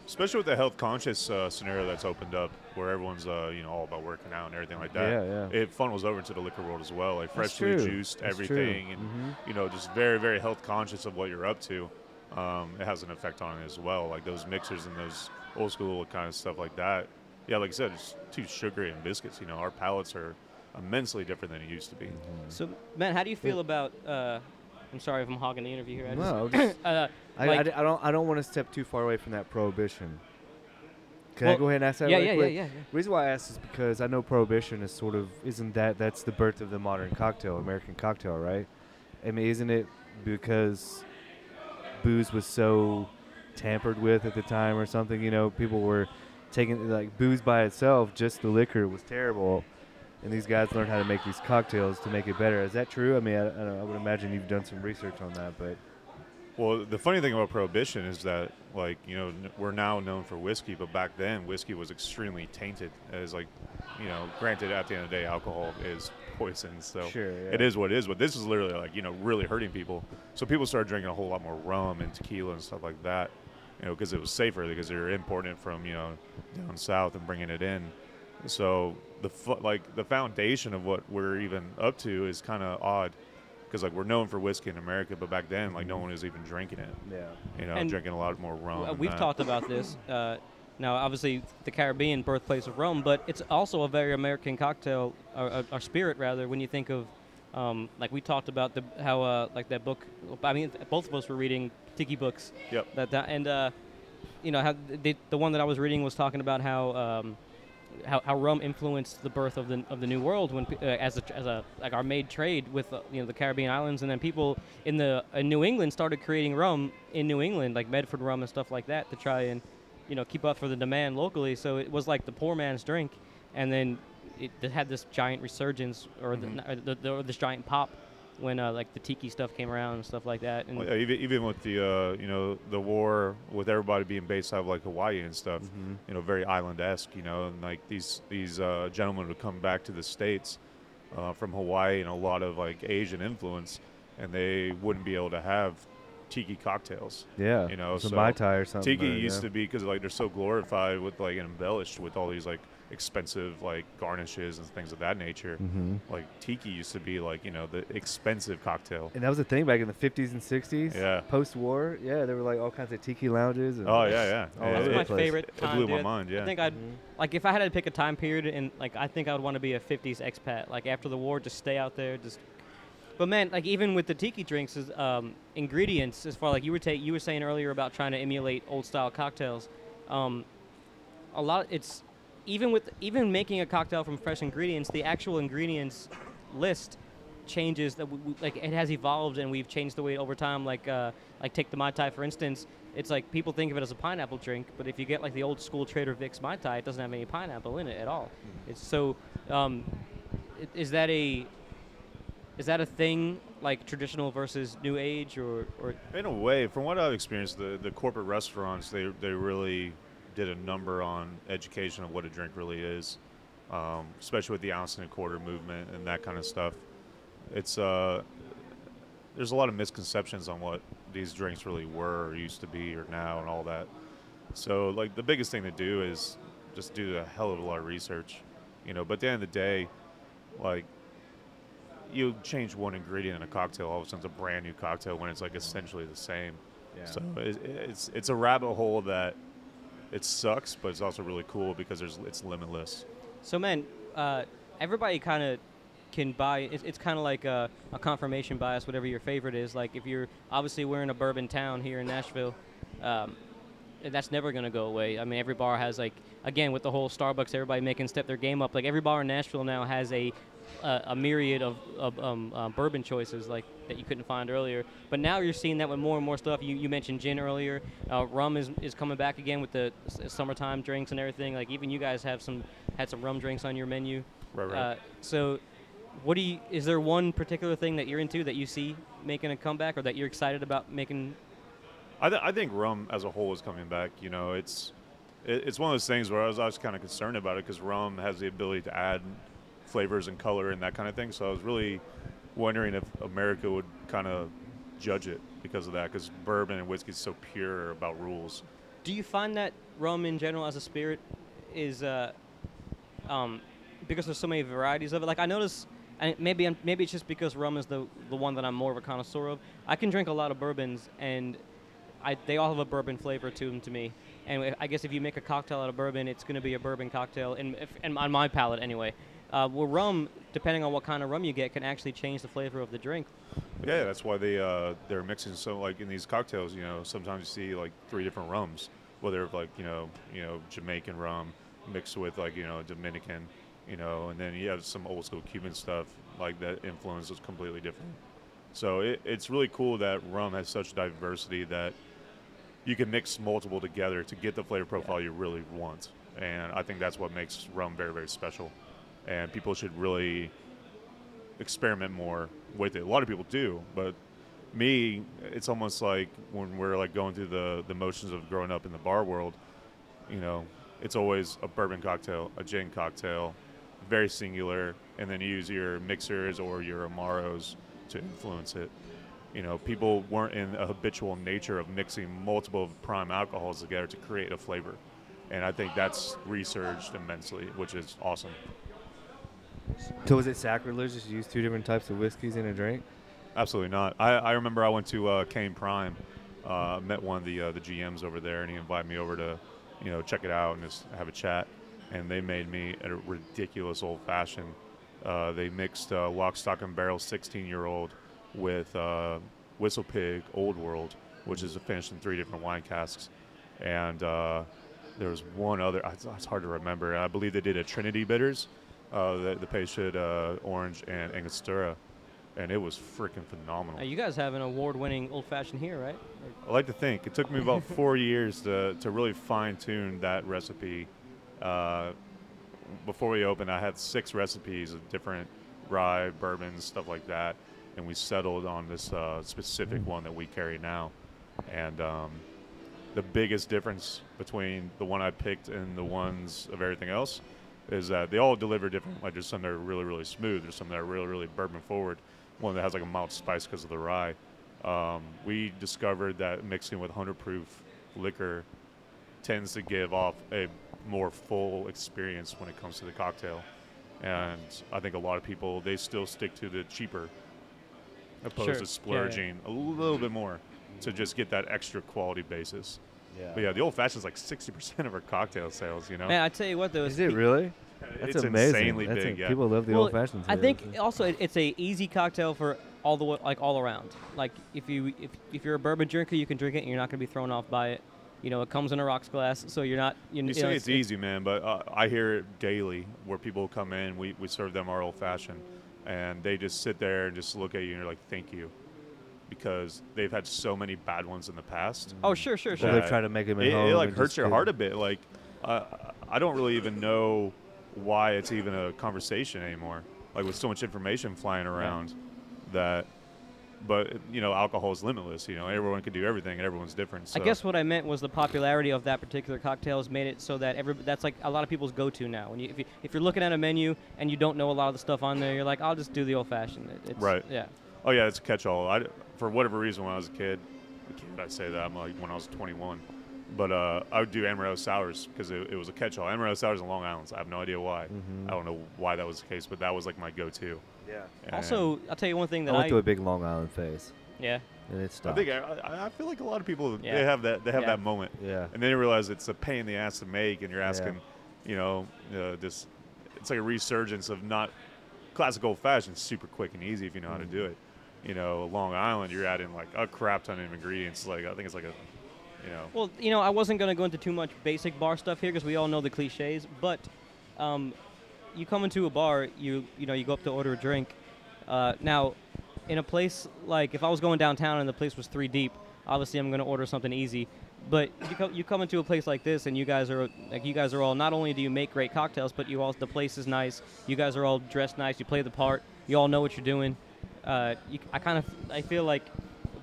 Especially with the health conscious uh, scenario that's opened up, where everyone's uh, you know all about working out and everything like that. Yeah, yeah. It funnels over into the liquor world as well, like That's freshly true. juiced That's true. everything, and Mhm. you know just very very health conscious of what you're up to. Um, it has an effect on it as well, like those mixers and those old school kind of stuff like that. Yeah, like I said, it's too sugary and biscuits. You know, our palates are immensely different than it used to be. So, man, how do you feel about? Uh, I'm sorry if I'm hogging the interview here. I just- No, just- uh, I, like- I d- I don't I don't want to step too far away from that prohibition. Can I go ahead and ask that? yeah, real yeah, yeah, quick? yeah, yeah. reason why I ask is because I know prohibition is sort of isn't that that's the birth of the modern cocktail, American cocktail, right? I mean, isn't it because booze was so tampered with at the time or something? You know, people were taking like booze by itself, just the liquor was terrible, and these guys learned how to make these cocktails to make it better. Is that true? I mean, I, I, don't I would imagine you've done some research on that, but Well, the funny thing about prohibition is that, like, you know, n- we're now known for whiskey, but back then whiskey was extremely tainted. As like, you know, granted, at the end of the day, alcohol is poison, so Sure, yeah. is what it is. But this is literally like, you know, really hurting people. So people started drinking a whole lot more rum and tequila and stuff like that, you know, because it was safer because they were importing it from you know down south and bringing it in. So the fu- like the foundation of what we're even up to is kind of odd. Because like we're known for whiskey in America, but back then like no one was even drinking it yeah. you know, And drinking a lot more rum. We've that. talked about this. Uh, now, obviously, the Caribbean, birthplace of rum, but it's also a very American cocktail, or, or, or spirit rather. When you think of, um, like we talked about the how uh, like that book. I mean, both of us were reading tiki books. Yep. That, that and uh, you know how the, the one that I was reading was talking about how. Um, how, how rum influenced the birth of the of the new world when uh, as a as a like our made trade with uh, you know the Caribbean islands. And then people in the in New England started creating rum in New England like Medford rum and stuff like that to try and you know keep up for the demand locally. So it was like the poor man's drink. And then it, had this giant resurgence or, Mhm. the, or, the, the, or this giant pop when uh, like the tiki stuff came around and stuff like that and Well, yeah, even, even with the uh, you know the war with everybody being based out of like Hawaii and stuff, Mhm. you know, very island esque, you know, and like these these uh, gentlemen would come back to the states uh, from Hawaii and a lot of like Asian influence, and they wouldn't be able to have tiki cocktails. Yeah. You know, some so mai tai or something. Tiki but, used yeah. to be because like they're so glorified with like and embellished with all these like expensive like garnishes and things of that nature. Mhm. Like tiki used to be like you know the expensive cocktail. And that was the thing back in the 50s and 60s. Yeah. Post-war, yeah, there were like all kinds of tiki lounges. And Oh yeah, yeah. all Yeah, over that's my place. favorite It time blew my mind, yeah. I think I'd Mhm. like if I had to pick a time period and like I think I would want to be a 50s expat like after the war just stay out there just but man like even with the tiki drinks is um, ingredients as far like you were ta- you were saying earlier about trying to emulate old style cocktails um, a lot it's even with even making a cocktail from fresh ingredients, the actual ingredients list changes that we, we- like it has evolved and we've changed the way over time. Like uh, like take the mai tai for instance. It's like people think of it as a pineapple drink, but if you get like the old school Trader Vic's mai tai, it doesn't have any pineapple in it at all. It's so. Um, is that a is that a thing like traditional versus new age or or In a way, from what I've experienced, the, the corporate restaurants they they really did a number on education of what a drink really is, um, especially with the ounce and a quarter movement and that kind of stuff. It's uh, there's a lot of misconceptions on what these drinks really were or used to be or now and all that. So like the biggest thing to do is just do a hell of a lot of research, you know. But at the end of the day, like you change one ingredient in a cocktail, all of a sudden it's a brand new cocktail when it's like essentially the same. Yeah. So it, it's it's a rabbit hole that it sucks, but it's also really cool because there's it's limitless. So, man, uh, everybody kind of can buy. It's, it's kind of like a, a confirmation bias, whatever your favorite is. Like if you're obviously we're in a bourbon town here in Nashville, um, that's never gonna go away. I mean, every bar has like again with the whole Starbucks, everybody making step their game up. Like every bar in Nashville now has a a, a myriad of, of um, uh, bourbon choices like that you couldn't find earlier. But now you're seeing that with more and more stuff. You, you mentioned gin earlier. Uh, rum is, is coming back again with the s- summertime drinks and everything. Like even you guys have some had some rum drinks on your menu. Right, right. Uh, so, what do you? Is there one particular thing that you're into that you see making a comeback, or that you're excited about making? I, th- I think rum as a whole is coming back. You know, it's it, it's one of those things where I was always kind of concerned about it because rum has the ability to add flavors and color and that kind of thing. So I was really wondering if America would kind of judge it because of that because bourbon and whiskey is so pure about rules. Do you find that rum in general as a spirit is uh, um, because there's so many varieties of it? Like I notice, and maybe maybe it's just because rum is the the one that I'm more of a connoisseur of. I can drink a lot of bourbons, and I, they all have a bourbon flavor to them to me. And I guess if you make a cocktail out of bourbon, it's going to be a bourbon cocktail, in, if, in, on my palate anyway. Uh, well, rum, depending on what kind of rum you get, can actually change the flavor of the drink. Yeah, that's why they uh, they're mixing so like in these cocktails. You know, sometimes you see like three different rums, whether like you know you know Jamaican rum mixed with like you know Dominican, you know, and then you have some old school Cuban stuff like that influence is completely different. So it, it's really cool that rum has such diversity that you can mix multiple together to get the flavor profile you really want, and I think that's what makes rum very very special, and people should really experiment more with it. A lot of people do, but me, it's almost like when we're like going through the the motions of growing up in the bar world, you know, it's always a bourbon cocktail, a gin cocktail, very singular, and then you use your mixers or your amaros to influence it. You know, people weren't in a habitual nature of mixing multiple prime alcohols together to create a flavor. And I think that's researched immensely, which is awesome. So was it sacrilegious to use two different types of whiskeys in a drink? Absolutely not. I, I remember I went to uh, Kayne Prime, uh, met one of the uh, the GMs over there, and he invited me over to, you know, check it out and just have a chat. And they made me a ridiculous old fashioned. Uh, they mixed uh, Lock, Stock, and Barrel 16 year old with uh, Whistle Pig Old World, which is a finished in three different wine casks. And uh, there was one other, it's hard to remember. I believe they did a Trinity Bitters, uh, the, the Peychaud uh, Orange and Angostura and it was freaking phenomenal. Uh, you guys have an award-winning old-fashioned here, right? I like to think it took me about four years to, to really fine tune that recipe. Uh, before we opened, I had six recipes of different rye, bourbons, stuff like that, and we settled on this uh, specific one that we carry now. And um, the biggest difference between the one I picked and the ones of everything else is that they all deliver different. Like there's some that are really, really smooth. There's some that are really, really bourbon forward. One that has like a mild spice because of the rye. Um, we discovered that mixing with 100 proof liquor tends to give off a more full experience when it comes to the cocktail. And I think a lot of people they still stick to the cheaper opposed Sure. to Yeah, yeah. splurging a little bit more to just get that extra quality basis. Yeah. But yeah, the old fashioned is like 60% of our cocktail sales, you know? Man, I tell you what, though, Is it pe- really? That's it's amazing. insanely That's big, a- yeah. People love the Well, old fashioned. I think also it, it's a easy cocktail for all the wa- like all around. Like if you if, if you're a bourbon drinker, you can drink it and you're not going to be thrown off by it. You know, it comes in a rocks glass, so you're not. You, You you say know, it's easy, man, but uh, I hear it daily where people come in. We, we serve them our old fashioned, and they just sit there and just look at you and you're like, "Thank you," because they've had so many bad ones in the past. Oh, sure, sure, Or sure. they that try to make 'em at it, home It like hurts your heart a bit. Like, uh, I don't really even know why it's even a conversation anymore. Like with so much information flying around, that. But you know, alcohol is limitless. You know, everyone can do everything, and everyone's different. So. I guess what I meant was the popularity of that particular cocktail has made it so that every that's like a lot of people's go-to now. When you if, you if you're looking at a menu and you don't know a lot of the stuff on there, you're like, I'll just do the old-fashioned. It, it's, Right. Yeah. Oh yeah, it's a catch-all. I, for whatever reason, when I was a kid, a kid I say that I'm like when I was 21, but uh, I would do Amaretto sours because it, it was a catch-all. Amaretto sours in Long Island. So I have no idea why. Mhm. I don't know why that was the case, but that was like my go-to. Yeah. And Also, I'll tell you one thing that I went I, to a big Long Island phase, yeah. and it I think I, I- I feel like a lot of people Yeah. they have that they have Yeah. that moment, yeah. and then you realize it's a pain in the ass to make, and you're Yeah. asking, you know, uh, this. It's like a resurgence of not classic old-fashioned, super quick and easy if you know how to do it. You know, Long Island, you're adding like a crap ton of ingredients. Like I think it's like a, you know, Well, you know, I wasn't going to go into too much basic bar stuff here because we all know the cliches. But um, you come into a bar, you you know, you go up to order a drink. Uh, now, in a place like if I was going downtown and the place was three deep, obviously I'm going to order something easy. But you, co- you come into a place like this, and you guys are like you guys are all. Not only do you make great cocktails, but you all the place is nice. You guys are all dressed nice. You play the part. You all know what you're doing. Uh, you, I kind of I feel like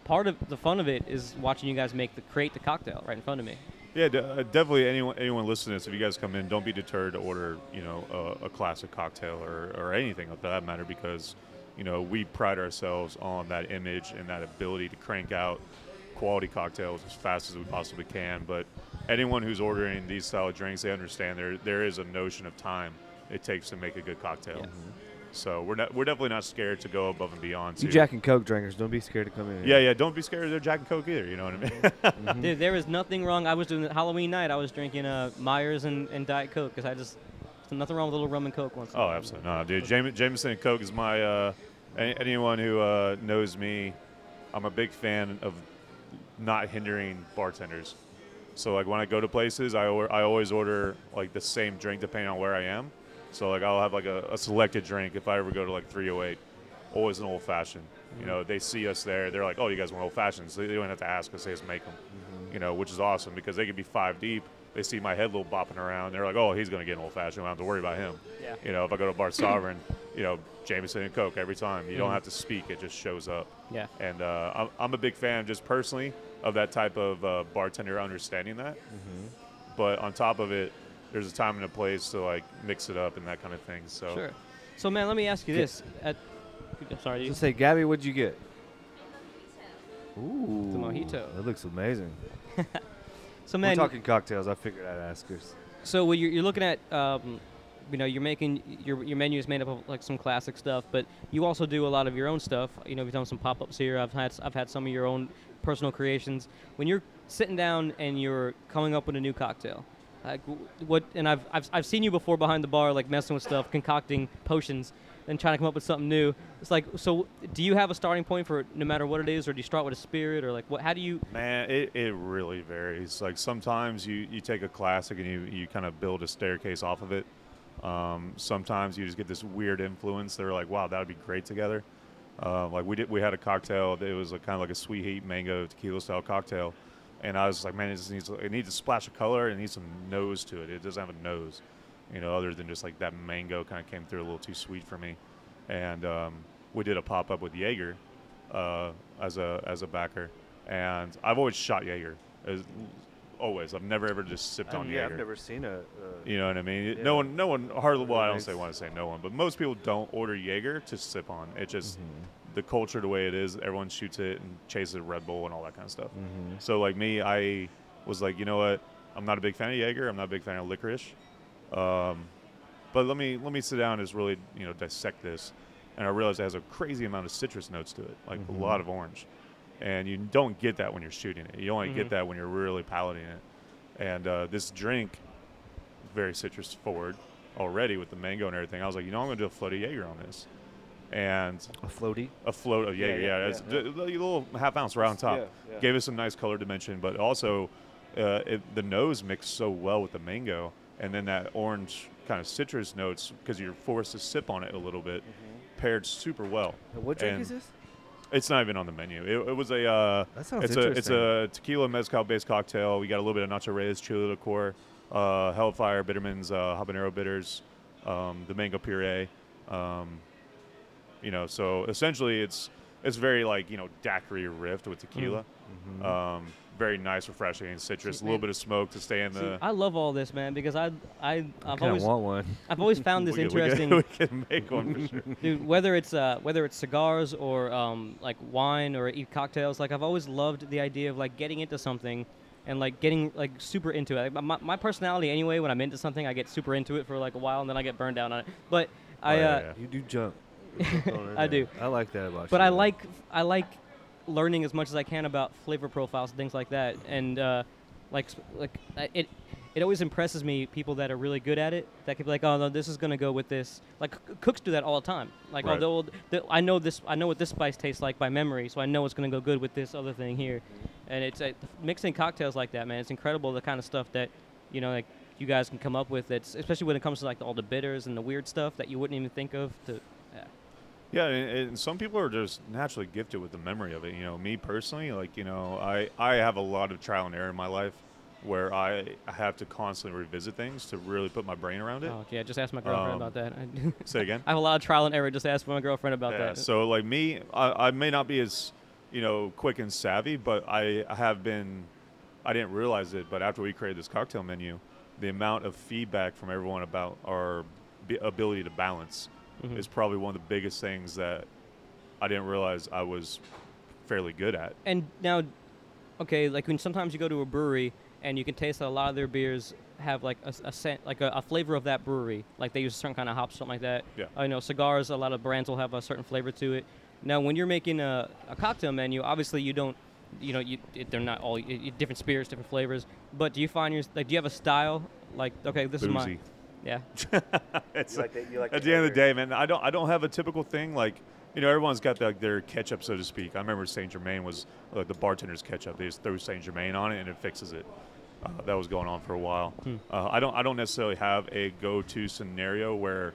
part of the fun of it is watching you guys make the create the cocktail right in front of me. Yeah, uh, definitely. Anyone, anyone listening to this, if you guys come in, don't be deterred to order, you know, a, a classic cocktail or, or anything of that matter, because, you know, we pride ourselves on that image and that ability to crank out quality cocktails as fast as we possibly can. But anyone who's ordering these style of drinks, they understand there there is a notion of time it takes to make a good cocktail. Yes. So we're not, we're definitely not scared to go above and beyond. You Jack and Coke drinkers, don't be scared to come in. Yeah, yeah. Don't be scared of their Jack and Coke either. You know what I mean? Mm-hmm. Dude, there is nothing wrong. I was doing Halloween night. I was drinking uh, Myers and, and Diet Coke because I just there's nothing wrong with a little rum and Coke once. Oh, absolutely. No, dude. Jame- Jameson and Coke is my. Uh, any, anyone who uh, knows me, I'm a big fan of not hindering bartenders. So like when I go to places, I or, I always order like the same drink depending on where I am. So like I'll have like a, a selected drink if I ever go to like 308, always an old fashioned. You know, they see us there, they're like, oh, you guys want old fashions? So they don't have to ask us; they just make them. You know, which is awesome because they could be five deep. They see my head little bopping around. They're like, oh, he's gonna get an old fashioned. I don't have to worry about him. Yeah. You know, if I go to Bar Sovereign, you know, Jameson and Coke every time. You don't Mhm. have to speak; it just shows up. Yeah. And uh, I'm, I'm a big fan, just personally, of that type of uh, bartender understanding that. Mm-hmm. But on top of it, there's a time and a place to like mix it up and that kind of thing. So Sure. So man, let me ask you this. At, I'm sorry. You, Just say, Gabby, what'd you get? Ooh, the mojito. That looks amazing. so man, We're man, talking cocktails. I figured I'd ask her. so when you're, you're looking at, um, you know, you're making your your menu is made up of like some classic stuff, but you also do a lot of your own stuff. You know, you've done some pop-ups here. I've had I've had some of your own personal creations. When you're sitting down and you're coming up with a new cocktail, like what? And I've I've I've seen you before behind the bar, like messing with stuff, concocting potions, and trying to come up with something new. It's like, so do you have a starting point for no matter what it is, or do you start with a spirit, or like what? How do you? Man, it, it really varies. Like sometimes you, you take a classic and you, you kind of build a staircase off of it. Um, sometimes you just get this weird influence. They're like, wow, that would be great together. Uh, like we did, we had a cocktail. It was a, kind of like a sweet heat mango tequila style cocktail, and I was like, man, it just needs it needs a splash of color. It needs some nose to it. It doesn't have a nose, you know, other than just like that mango kind of came through a little too sweet for me. And um, we did a pop up with Jaeger uh, as a as a backer, and I've always shot Jaeger. As, always, I've never ever just sipped on Um, yeah, I've never seen a. Uh, You know what I mean? Yeah. No one, no one, hardly. Well, I don't say want to say no one, but most people don't order Jaeger to sip on. It just Mm-hmm. the culture, the way it is, everyone shoots it and chases Red Bull and all that kind of stuff. Mhm. So like me, I was like, you know what? I'm not a big fan of Jaeger. I'm not a big fan of licorice. Um, but let me let me sit down and just really you know dissect this, and I realized it has a crazy amount of citrus notes to it, like Mhm. a lot of orange, and you don't get that when you're shooting it. You only Mhm. get that when you're really palating it. And uh, this drink, very citrus forward already with the mango and everything. I was like, you know, I'm gonna do a float of Jaeger on this, and A floaty. a float of Yeah, Jaeger. yeah, Yeah, yeah, it's yeah. a little half ounce right on top. Yeah, yeah. Gave us some nice color dimension, but also uh, it, the nose mixed so well with the mango, and then that orange kind of citrus notes because you're forced to sip on it a little bit, paired super well. What drink And is this? It's not even on the menu. It, it was a. Uh, That sounds it's a it's a tequila mezcal based cocktail. We got a little bit of Ancho Reyes chili liqueur, uh, Hellfire Bittermens uh, habanero bitters, um, the mango puree. Um, you know, so essentially it's it's very like you know daiquiri riffed with tequila. Mhm. Um, very nice, refreshing, citrus. See, a little man- bit of smoke to stay in See, the. I love all this, man, because I, I, I I've always, want one. I've always found this we can- we can- interesting. We can, make one for sure. Dude, whether it's uh, whether it's cigars or um, like wine or eat cocktails, like I've always loved the idea of like getting into something and like getting like super into it. Like, my, my personality anyway, when I'm into something, I get super into it for like a while and then I get burned down on it. But I, Oh, yeah, uh, yeah. You do jump. You jump on in I there. do. I like that about you. but I like I like learning as much as I can about flavor profiles and things like that. And uh, like like it it always impresses me people that are really good at it that could be like, oh no, this is gonna go with this. Like c- cooks do that all the time. Like Right. oh, they'll, they'll, I know this I know what this spice tastes like by memory, so I know it's gonna go good with this other thing here. And it's uh, mixing cocktails like that, man. It's incredible the kind of stuff that you know like. You guys can come up with it, especially when it comes to like all the bitters and the weird stuff that you wouldn't even think of. To, yeah. And, and some people are just naturally gifted with the memory of it. You know, me personally, like you know, I I have a lot of trial and error in my life, where I have to constantly revisit things to really put my brain around it. Oh yeah, just ask my girlfriend Um, about that. Say again. I have a lot of trial and error. Just ask my girlfriend about yeah. that. So like me, I, I may not be as you know quick and savvy, but I, I have been. I didn't realize it, but after we created this cocktail menu, the amount of feedback from everyone about our b- ability to balance Mhm. is probably one of the biggest things that I didn't realize I was fairly good at. and now, okay, like when sometimes you go to a brewery and you can taste that a lot of their beers have like a scent, like a, a flavor of that brewery. Like they use a certain kind of hops, something like that. Yeah. I know cigars. A lot of brands will have a certain flavor to it. Now, when you're making a, a cocktail menu, obviously you don't, you know, you it, they're not all y- y- different spirits, different flavors. But do you find your like, do you have a style? Like, okay, this is my, Boozy. Yeah. It's You like the- you like at the the end of the day, man, I don't I don't have a typical thing like you know everyone's got like their ketchup so to speak. I remember Saint Germain was like the bartender's ketchup. They just throw Saint Germain on it and it fixes it. Uh, that was going on for a while. Hmm. Uh, I don't I don't necessarily have a go-to scenario where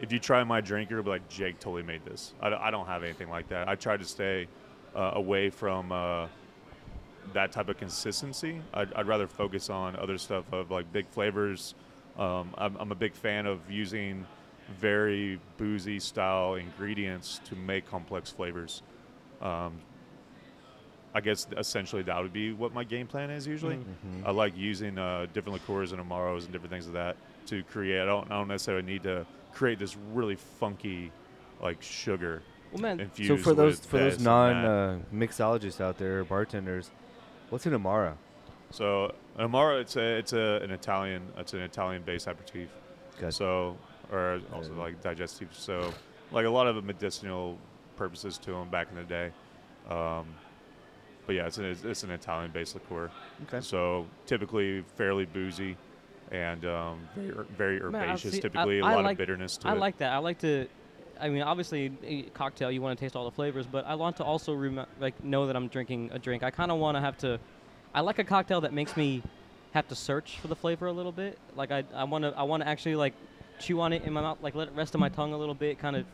if you try my drink, you'll be like Jake totally made this. I don't, I don't have anything like that. I try to stay uh, away from. Uh, that type of consistency. I'd, I'd rather focus on other stuff of like big flavors. Um, I'm, I'm a big fan of using very boozy style ingredients to make complex flavors. Um, I guess essentially that would be what my game plan is usually. Mhm. I like using uh, different liqueurs and amaros and different things of that to create. I don't, I don't necessarily need to create this really funky like sugar Well, man, infused. So for those for those non uh, mixologists out there, bartenders, what's an amara? So an amaro, it's a it's a an Italian it's an Italian based aperitif. Gotcha. So or also Yeah. like digestive. So like a lot of medicinal purposes to them back in the day. Um, but yeah, it's an it's an Italian based liqueur. Okay. So typically fairly boozy and um, very her- very Man, herbaceous. see- typically a I lot like- of bitterness to I it. like that. I like to. I mean, obviously, a cocktail you want to taste all the flavors, but I want to also rem- like know that I'm drinking a drink. I kind of want to have to. I like a cocktail that makes me have to search for the flavor a little bit. Like I, I want to, I want to actually like chew on it in my mouth, like let it rest on my tongue a little bit, kind of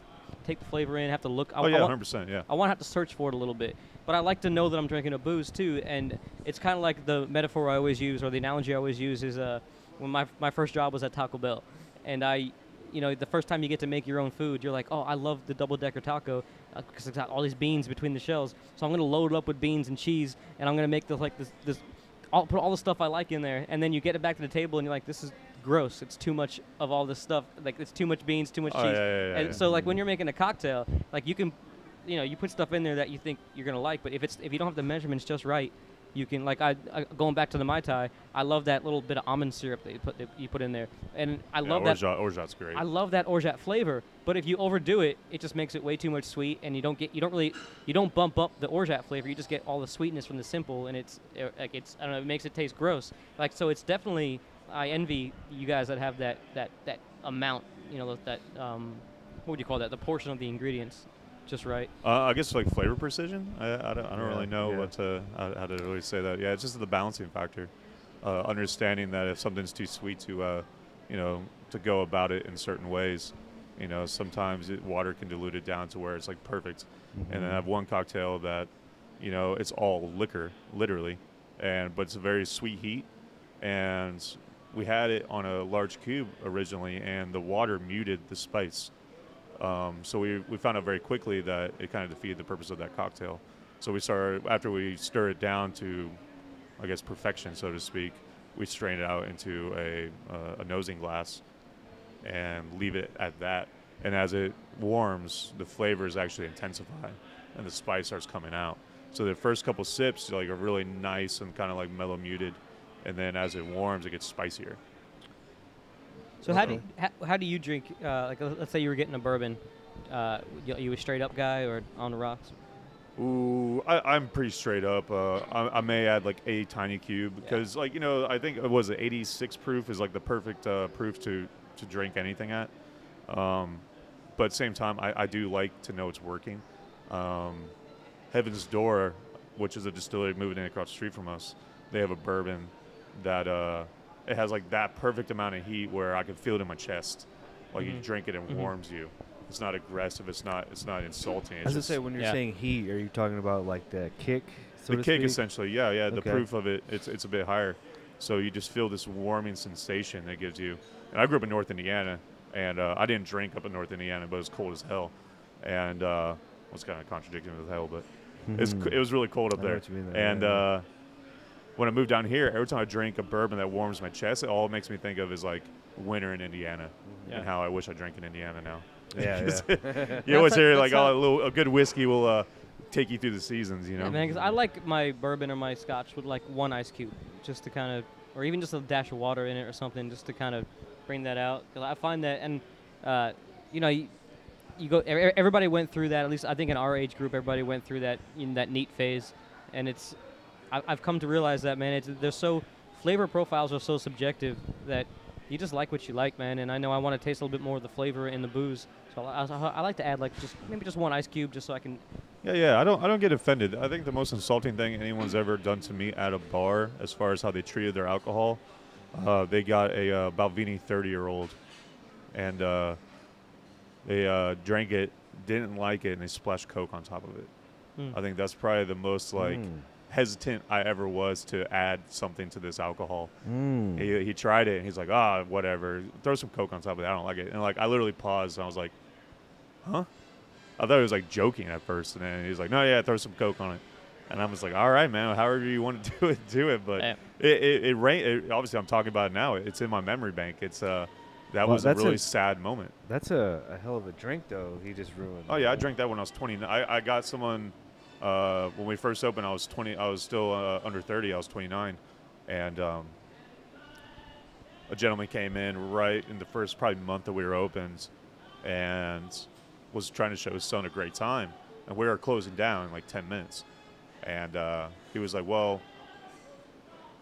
take the flavor in, have to look. I, oh yeah, hundred percent. Yeah. I want to have to search for it a little bit. But I like to know that I'm drinking a booze too, and it's kind of like the metaphor I always use, or the analogy I always use is uh, when my my first job was at Taco Bell, and I, you know, the first time you get to make your own food, you're like, oh, I love the double decker taco uh, because it's got all these beans between the shells, so I'm gonna load it up with beans and cheese, and I'm gonna make this like this this, I'll put all the stuff I like in there, and then you get it back to the table, and you're like, this is gross. It's too much of all this stuff. Like it's too much beans, too much Oh, cheese. yeah, yeah, yeah, and so like when mm-hmm. you're making a cocktail, like you can you know, you put stuff in there that you think you're gonna like, but if it's if you don't have the measurements just right, you can like I, I going back to the mai tai. I love that little bit of almond syrup that you put that you put in there, and I yeah, love that. Orgeat, Orgeat's great. I love that orgeat flavor, but if you overdo it, it just makes it way too much sweet, and you don't get you don't really you don't bump up the orgeat flavor. You just get all the sweetness from the simple, and it's uh, like it's I don't know, it makes it taste gross. Like so, it's definitely I envy you guys that have that that that amount. You know that um, what would you call that? The portion of the ingredients, just right. Uh, I guess like flavor precision. I, I don't, I don't Yeah, really know yeah. what to how, how to really say that. Yeah, it's just the balancing factor. uh, understanding that if something's too sweet to, uh, you know, to go about it in certain ways, you know, sometimes it, water can dilute it down to where it's like perfect. And then I have one cocktail that, you know, it's all liquor, literally, and but it's a very sweet heat, and we had it on a large cube originally, and the water muted the spice. Um, so we, we found out very quickly that it kind of defeated the purpose of that cocktail. So we started after we stir it down to, I guess, perfection, so to speak. We strain it out into a uh, a nosing glass, and leave it at that. And as it warms, the flavors actually intensify, and the spice starts coming out. So the first couple sips like are really nice and kind of like mellow muted, and then as it warms, it gets spicier. So how do you, how, how do you drink? Uh, like let's say you were getting a bourbon. Uh, you, you a straight up guy or on the rocks? Ooh, I, I'm pretty straight up. Uh, I, I may add like a tiny cube because, like you know, I think it was it 86 proof is like the perfect uh, proof to to drink anything at. Um, but same time, I, I do like to know it's working. Um, Heaven's Door, which is a distillery moving in across the street from us, they have a bourbon that uh, it has like that perfect amount of heat where I can feel it in my chest. Like you Mhm. drink it and Mhm. warms you. It's not aggressive. It's not. It's not insulting. I It's was gonna say when you're Yeah. saying heat, are you talking about like the kick? So the to kick speak? essentially yeah yeah the Okay. proof of it it's it's a bit higher so you just feel this warming sensation that gives you and i grew up in north indiana and uh, i didn't drink up in north indiana but it was cold as hell and uh was kind of contradicting with hell but it's, Mhm. it was really cold up I know there what you mean there, and yeah, yeah. uh when i moved down here every time i drink a bourbon that warms my chest it all it makes me think of is like winter in indiana Yeah. and how i wish i drank in indiana now yeah, yeah. you always hear like oh a, little, a good whiskey will uh take you through the seasons you know Yeah, man, 'cause I like my bourbon or my scotch with like one ice cube, just to kind of, or even just a dash of water in it or something, just to kind of bring that out. 'Cause I find that, and uh, you know, you, you go. Everybody went through that. At least I think in our age group, everybody went through that in that neat phase, and it's. I, I've come to realize that, man. It's they're so flavor profiles are so subjective that you just like what you like, man. And I know I want to taste a little bit more of the flavor in the booze, so I, I, I like to add like just maybe just one ice cube, just so I can Yeah, yeah. I don't. I don't get offended. I think the most insulting thing anyone's ever done to me at a bar, as far as how they treated their alcohol, uh, they got a uh, Balvenie 30 year old, and uh, they uh, drank it, didn't like it, and they splashed Coke on top of it. Mm. I think that's probably the most like Mm. Hesitant I ever was to add something to this alcohol. Mm. He, he tried it and he's like, ah, whatever. Throw some Coke on top of it. I don't like it. And like, I literally paused and I was like, huh? I thought he was like joking at first, and then he's like, no, yeah, throw some Coke on it. And I was like, all right, man, however you want to do it, do it. But Yeah. it, it, it, rain, it, obviously, I'm talking about it now. It's in my memory bank. It's uh, that Well, was a that's really a- sad moment. That's a, a hell of a drink, though. He just ruined. Oh yeah, I drank that when I was 20. I, I got someone uh, when we first opened. I was 20. I was still uh, under 30. I was 29, and um, a gentleman came in right in the first probably month that we were opened, and was trying to show his son a great time. And we were closing down in like 10 minutes, and uh, he was like, "Well."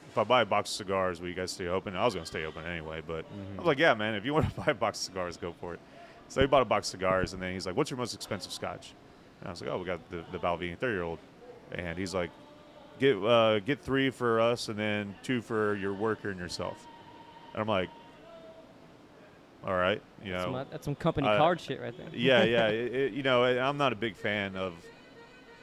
If I buy a box of cigars, will you guys stay open? I was gonna stay open anyway, but I was like, "Yeah, man. If you want to buy a box of cigars, go for it." So he bought a box of cigars, and then he's like, "What's your most expensive scotch?" And I was like, "Oh, we got the the Balvenie 30 year old," and he's like, "Get uh, get three for us, and then two for your worker and yourself." And I'm like, "All right, you That's, know." some, that's some company uh, card shit right there. yeah, yeah. It, it- you know, I'm not a big fan of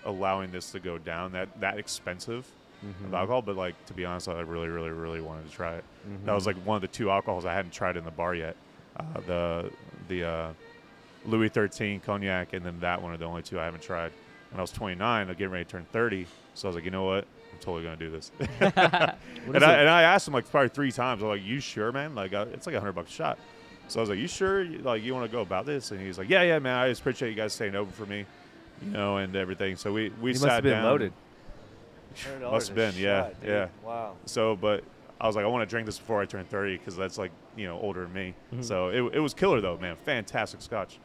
allowing this to go down that that expensive Mhm. of alcohol, but like to be honest, I really, really, really wanted to try it. Mhm. That was like one of the two alcohols I hadn't tried in the bar yet. Uh, the the uh, Louis 13 cognac, and then that one are the only two I haven't tried. When I was 29, I'm getting ready to turn 30, so I was like, you know what? I'm totally gonna do this. And I and I asked him like probably three times. I'm like, you sure, man? Like uh, it's like a hundred bucks a shot. So I was like, you sure? Like you want to go about this? And he's like, yeah, yeah, man. I just appreciate you guys staying open for me, you know, and everything. So we we He sat must have been down. loaded. Must have been, yeah, yeah. Wow. So, but I was like, I want to drink this before I turn 30 because that's like, you know, older than me. Mhm. So it, it was killer though, man. Fantastic scotch.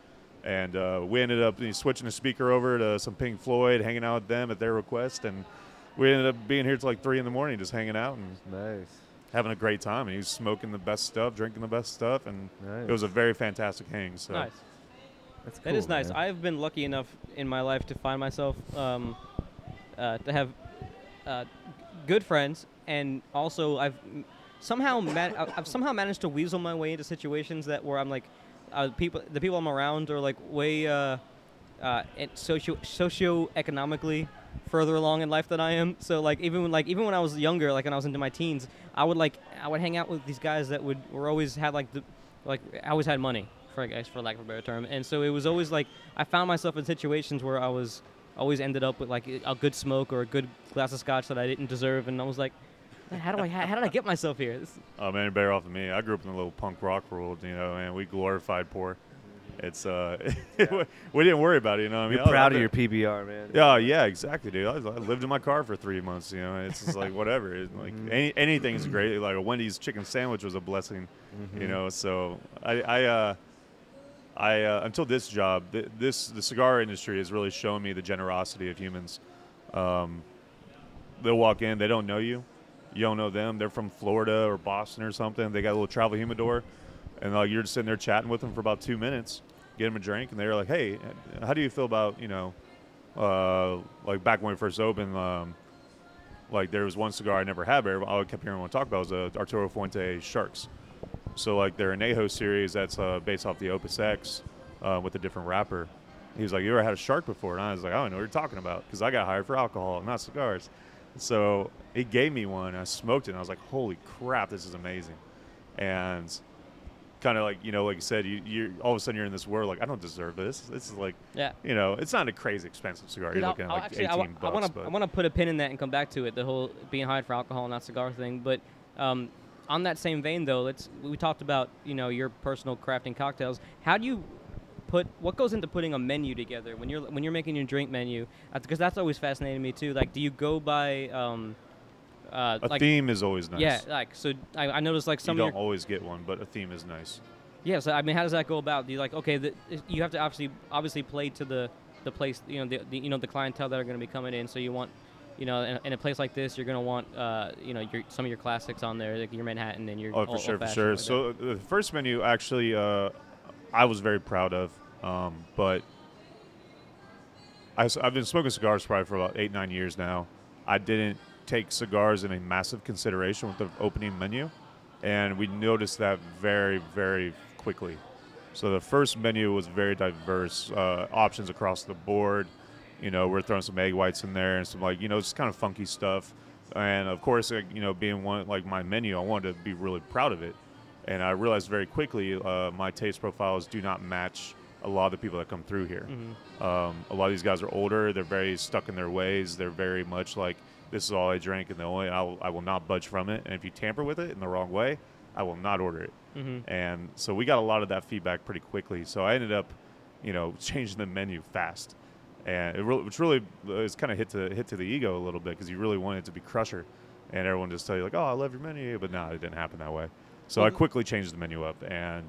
And uh, we ended up switching the speaker over to some Pink Floyd, hanging out with them at their request. And we ended up being here till like 3 in the morning, just hanging out and Nice. having a great time. And he was smoking the best stuff, drinking the best stuff. And Nice. it was a very fantastic hang. So, Nice. That's That is nice. man. I've been lucky enough in my life to find myself um, uh, to have uh, good friends and also I've somehow man- I've somehow managed to weasel my way into situations that where I'm like, uh, people the people I'm around are like way uh, uh, socio socio-economically further along in life than I am. So like even when, like even when I was younger, like when I was into my teens, I would like I would hang out with these guys that would were always had like the like always had money for I guess for lack of a better term, and so it was always like I found myself in situations where I was always ended up with like a good smoke or a good glass of scotch that I didn't deserve, and I was like, "Man, how do I how did I get myself here? This, Oh man, you're better off than me. I grew up in the little punk rock world, you know, and we glorified poor. It's uh, we didn't worry about it, you know. what I mean, You're proud out of your PBR, man. Yeah, yeah, exactly, dude. I, I lived in my car for three months. You know, it's just like whatever. It's like Mhm. any, anything's great. Like a Wendy's chicken sandwich was a blessing. You know, so I, I, uh, I uh, until this job, th- this the cigar industry has really shown me the generosity of humans. Um, they'll walk in, they don't know you, you don't know them. They're from Florida or Boston or something. They got a little travel humidor, and like you're just sitting there chatting with them for about two minutes, get them a drink, and they're like, "Hey, how do you feel about you know, uh, like back when we first opened, um, like there was one cigar I never had, but I kept hearing everyone talk about was uh, Arturo Fuente Sharks. So like their Anejo series that's uh, based off the Opus X uh, with a different wrapper. He was like, "You ever had a shark before?" And I was like, "I don't know what you're talking about," because I got hired for alcohol, not cigars. So he gave me one. I smoked it, and I was like, "Holy crap, this is amazing!" And kind of like you know, like you said, you you all of a sudden you're in this world like I don't deserve this. This is like yeah. you know, it's not a crazy expensive cigar. Dude, You're I'll- looking at I'll like actually, I 18 wa- I bucks. want to I want to put a pin in that and come back to it. The whole being hired for alcohol, not cigar thing. But um, on that same vein, though, let's we talked about you know your personal crafting cocktails. How do you put what goes into putting a menu together when you're when you're making your drink menu? Because that's always fascinating me too. Like, do you go by um, uh, a like theme is always nice. yeah, like so I, I noticed like some. you don't always get one, but a theme is nice. yeah. So I mean, how does that go about? Do you like okay? The, you have to obviously obviously play to the the place you know the, the you know the clientele that are going to be coming in. So you want you know in, in a place like this, you're going to want uh, you know your some of your classics on there, like your Manhattan and your Oh, for old- sure, for old-fashioned sure. like that. so the first menu actually, uh, I was very proud of, um, but I, have been smoking cigars probably for about eight, nine years now. I didn't take cigars in a massive consideration with the opening menu, and we noticed that very, very quickly. So the first menu was very diverse, uh, options across the board. You know, we're throwing some egg whites in there and some like you know just kind of funky stuff. And of course, you know, being one like my menu, I wanted to be really proud of it. And I realized very quickly uh, my taste profiles do not match a lot of the people that come through here. Mhm. Um, a lot of these guys are older. They're very stuck in their ways. They're very much like this is all I drink, and the only I will, I will not budge from it. And if you tamper with it in the wrong way, I will not order it. Mhm. And so we got a lot of that feedback pretty quickly. So I ended up, you know, changing the menu fast, and it really, which really is kind of hit to hit to the ego a little bit because you really wanted it to be crusher, and everyone just tell you like, oh, I love your menu, but no, it didn't happen that way. So I quickly changed the menu up and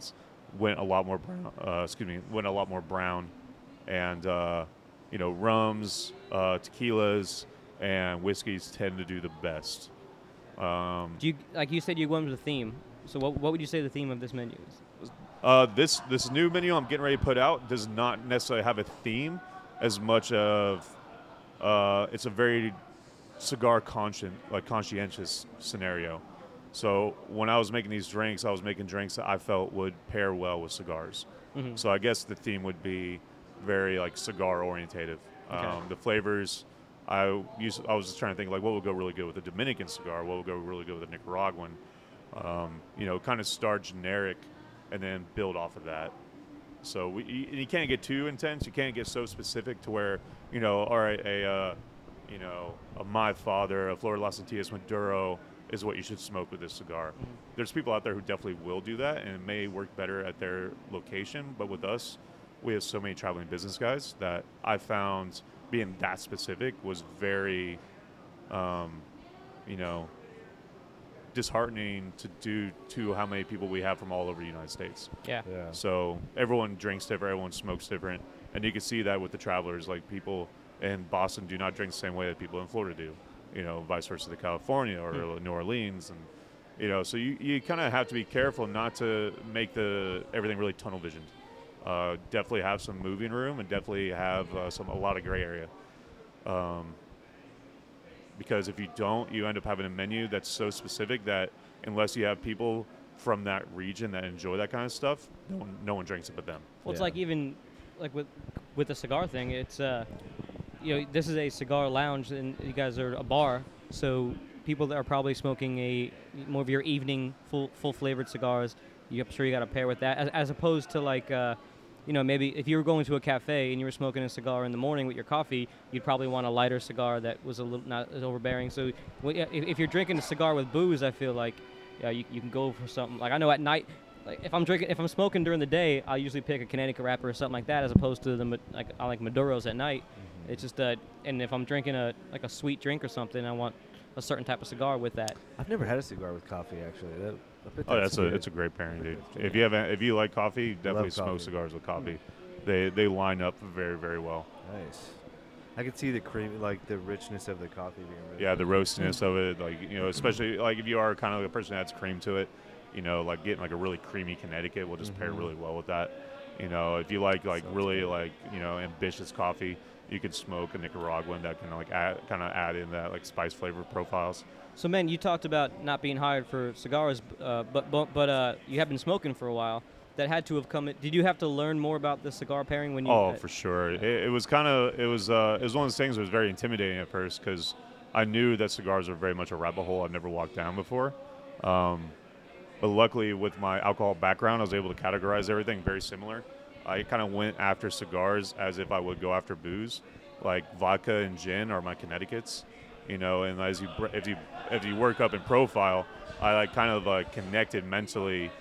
went a lot more brown. Uh, excuse me, went a lot more brown, and uh, you know, rums, uh, tequilas, and whiskeys tend to do the best. Um, Do you like you said you went with a theme? So what what would you say the theme of this menu is? Uh, this this new menu I'm getting ready to put out does not necessarily have a theme as much of uh, it's a very cigar conscient like conscientious scenario. So when I was making these drinks, I was making drinks that I felt would pair well with cigars. Mhm. So I guess the theme would be very like cigar orientated. Okay. Um, the flavors, I used, I was just trying to think like what would go really good with a Dominican cigar, what would go really good with a Nicaraguan. Um, you know, kind of start generic and then build off of that. So we, you, you can't get too intense. You can't get so specific to where you know, all right, a uh, you know, a my father, a Flor de Las Antillas Maduro is what you should smoke with this cigar. There's people out there who definitely will do that, and it may work better at their location. But with us, we have so many traveling business guys that I found being that specific was very, um, you know, disheartening to do to how many people we have from all over the United States. Yeah. Yeah. So everyone drinks different, everyone smokes different, and you can see that with the travelers. Like people in Boston do not drink the same way that people in Florida do. You know, vice versa to California or New Orleans, and you know, so you, you kind of have to be careful not to make the everything really tunnel visioned. Uh, definitely have some moving room, and definitely have uh, some a lot of gray area. Um, because if you don't, you end up having a menu that's so specific that unless you have people from that region that enjoy that kind of stuff, no one, no one drinks it but them. Well, it's Yeah. like even like with with the cigar thing. It's uh, you know, this is a cigar lounge, and you guys are a bar, so people that are probably smoking a more of your evening full full flavored cigars. You, I'm sure you got to pair with that, as, as opposed to like. Uh, you know, maybe if you were going to a cafe and you were smoking a cigar in the morning with your coffee, you'd probably want a lighter cigar that was a little not as overbearing. So, if, if you're drinking a cigar with booze, I feel like yeah, you, you can go for something like I know at night like if I'm drinking, if I'm smoking during the day, I usually pick a Connecticut wrapper or something like that, as opposed to the like I like Maduros at night. Mm-hmm. It's just that, and if I'm drinking a like a sweet drink or something, I want a certain type of cigar with that. I've never had a cigar with coffee actually. That, Oh, that's a it's a great pairing, dude. If you have if you like coffee, definitely smoke coffee. cigars with coffee. They they line up very very well. nice. I could see the cream, like the richness of the coffee being. Really Yeah, the roastiness of it, like you know, especially like if you are kind of like a person that adds cream to it, you know, like getting like a really creamy Connecticut will just pair Mhm. really well with that. You know, if you like like Sounds really good. like you know ambitious coffee, you could smoke a Nicaraguan that can like add kind of add in that like spice flavor profiles. So, man, you talked about not being hired for cigars, uh, but but but uh, you have been smoking for a while. That had to have come. In, did you have to learn more about the cigar pairing when you? Oh, uh, for sure. It, it was kind of it was uh, it was one of those things that was very intimidating at first because I knew that cigars are very much a rabbit hole I've never walked down before. Um, but luckily, with my alcohol background, I was able to categorize everything very similar. I kind of went after cigars as if I would go after booze, like vodka and gin are my Connecticut's, you know. And as you if you if you work up in profile, I like kind of like connected mentally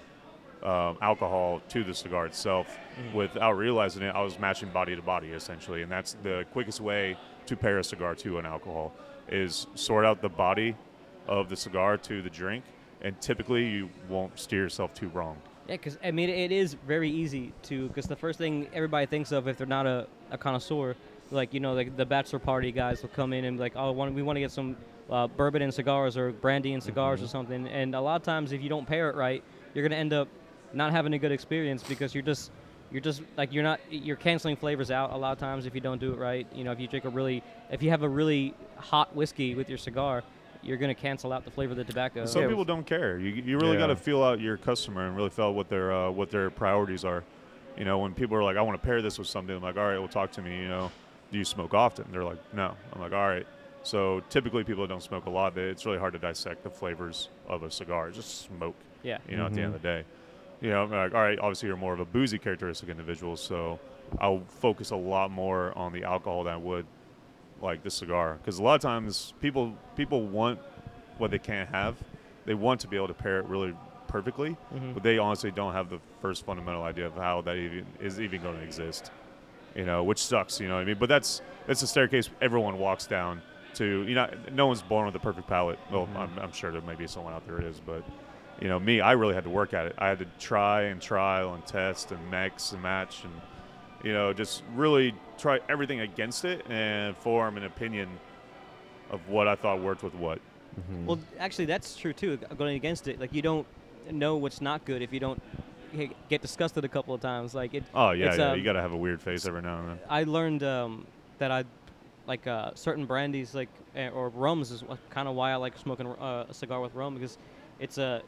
um, alcohol to the cigar itself without realizing it. I was matching body to body essentially, and that's the quickest way to pair a cigar to an alcohol is sort out the body of the cigar to the drink, and typically you won't steer yourself too wrong. Yeah, because I mean, it is very easy to. Because the first thing everybody thinks of if they're not a, a connoisseur, like you know, like the bachelor party guys will come in and be like, oh, we want to get some uh, bourbon and cigars or brandy and cigars or something. And a lot of times, if you don't pair it right, you're gonna end up not having a good experience because you're just you're just like you're not you're canceling flavors out a lot of times if you don't do it right. You know, if you drink a really if you have a really hot whiskey with your cigar, you're gonna cancel out the flavor of the tobacco. Some Yeah. people don't care. You, you really Yeah. got to feel out your customer and really feel out what their uh, what their priorities are. You know, when people are like, "I want to pair this with something," I'm like, "All right, well, talk to me." You know, do you smoke often? They're like, "No." I'm like, "All right." So typically, people that don't smoke a lot. They, it's really hard to dissect the flavors of a cigar. It's Just smoke. Yeah. You know, at the end of the day, you know, I'm like, all right. Obviously, you're more of a boozy characteristic individual, so I'll focus a lot more on the alcohol than I would like the cigar because a lot of times people people want what they can't have. They want to be able to pair it really perfectly, Mhm. but they honestly don't have the first fundamental idea of how that even is even going to exist. You know, which sucks. You know what I mean? But that's that's a staircase everyone walks down to. You know, no one's born with a perfect palate. Well, Mhm. I'm, I'm sure there may be someone out there is, but you know, me, I really had to work at it. I had to try and trial and test and mix and match and you know, just really try everything against it and form an opinion of what I thought worked with what. Mhm. Well, actually, that's true too. Going against it, like you don't know what's not good if you don't g- get disgusted a couple of times. Like it. Oh yeah, yeah. um, you got to have a weird face every now and then. I learned um, that I like uh, certain brandies, like eh, or rums, is kind of why I like smoking uh, a cigar with rum because it's a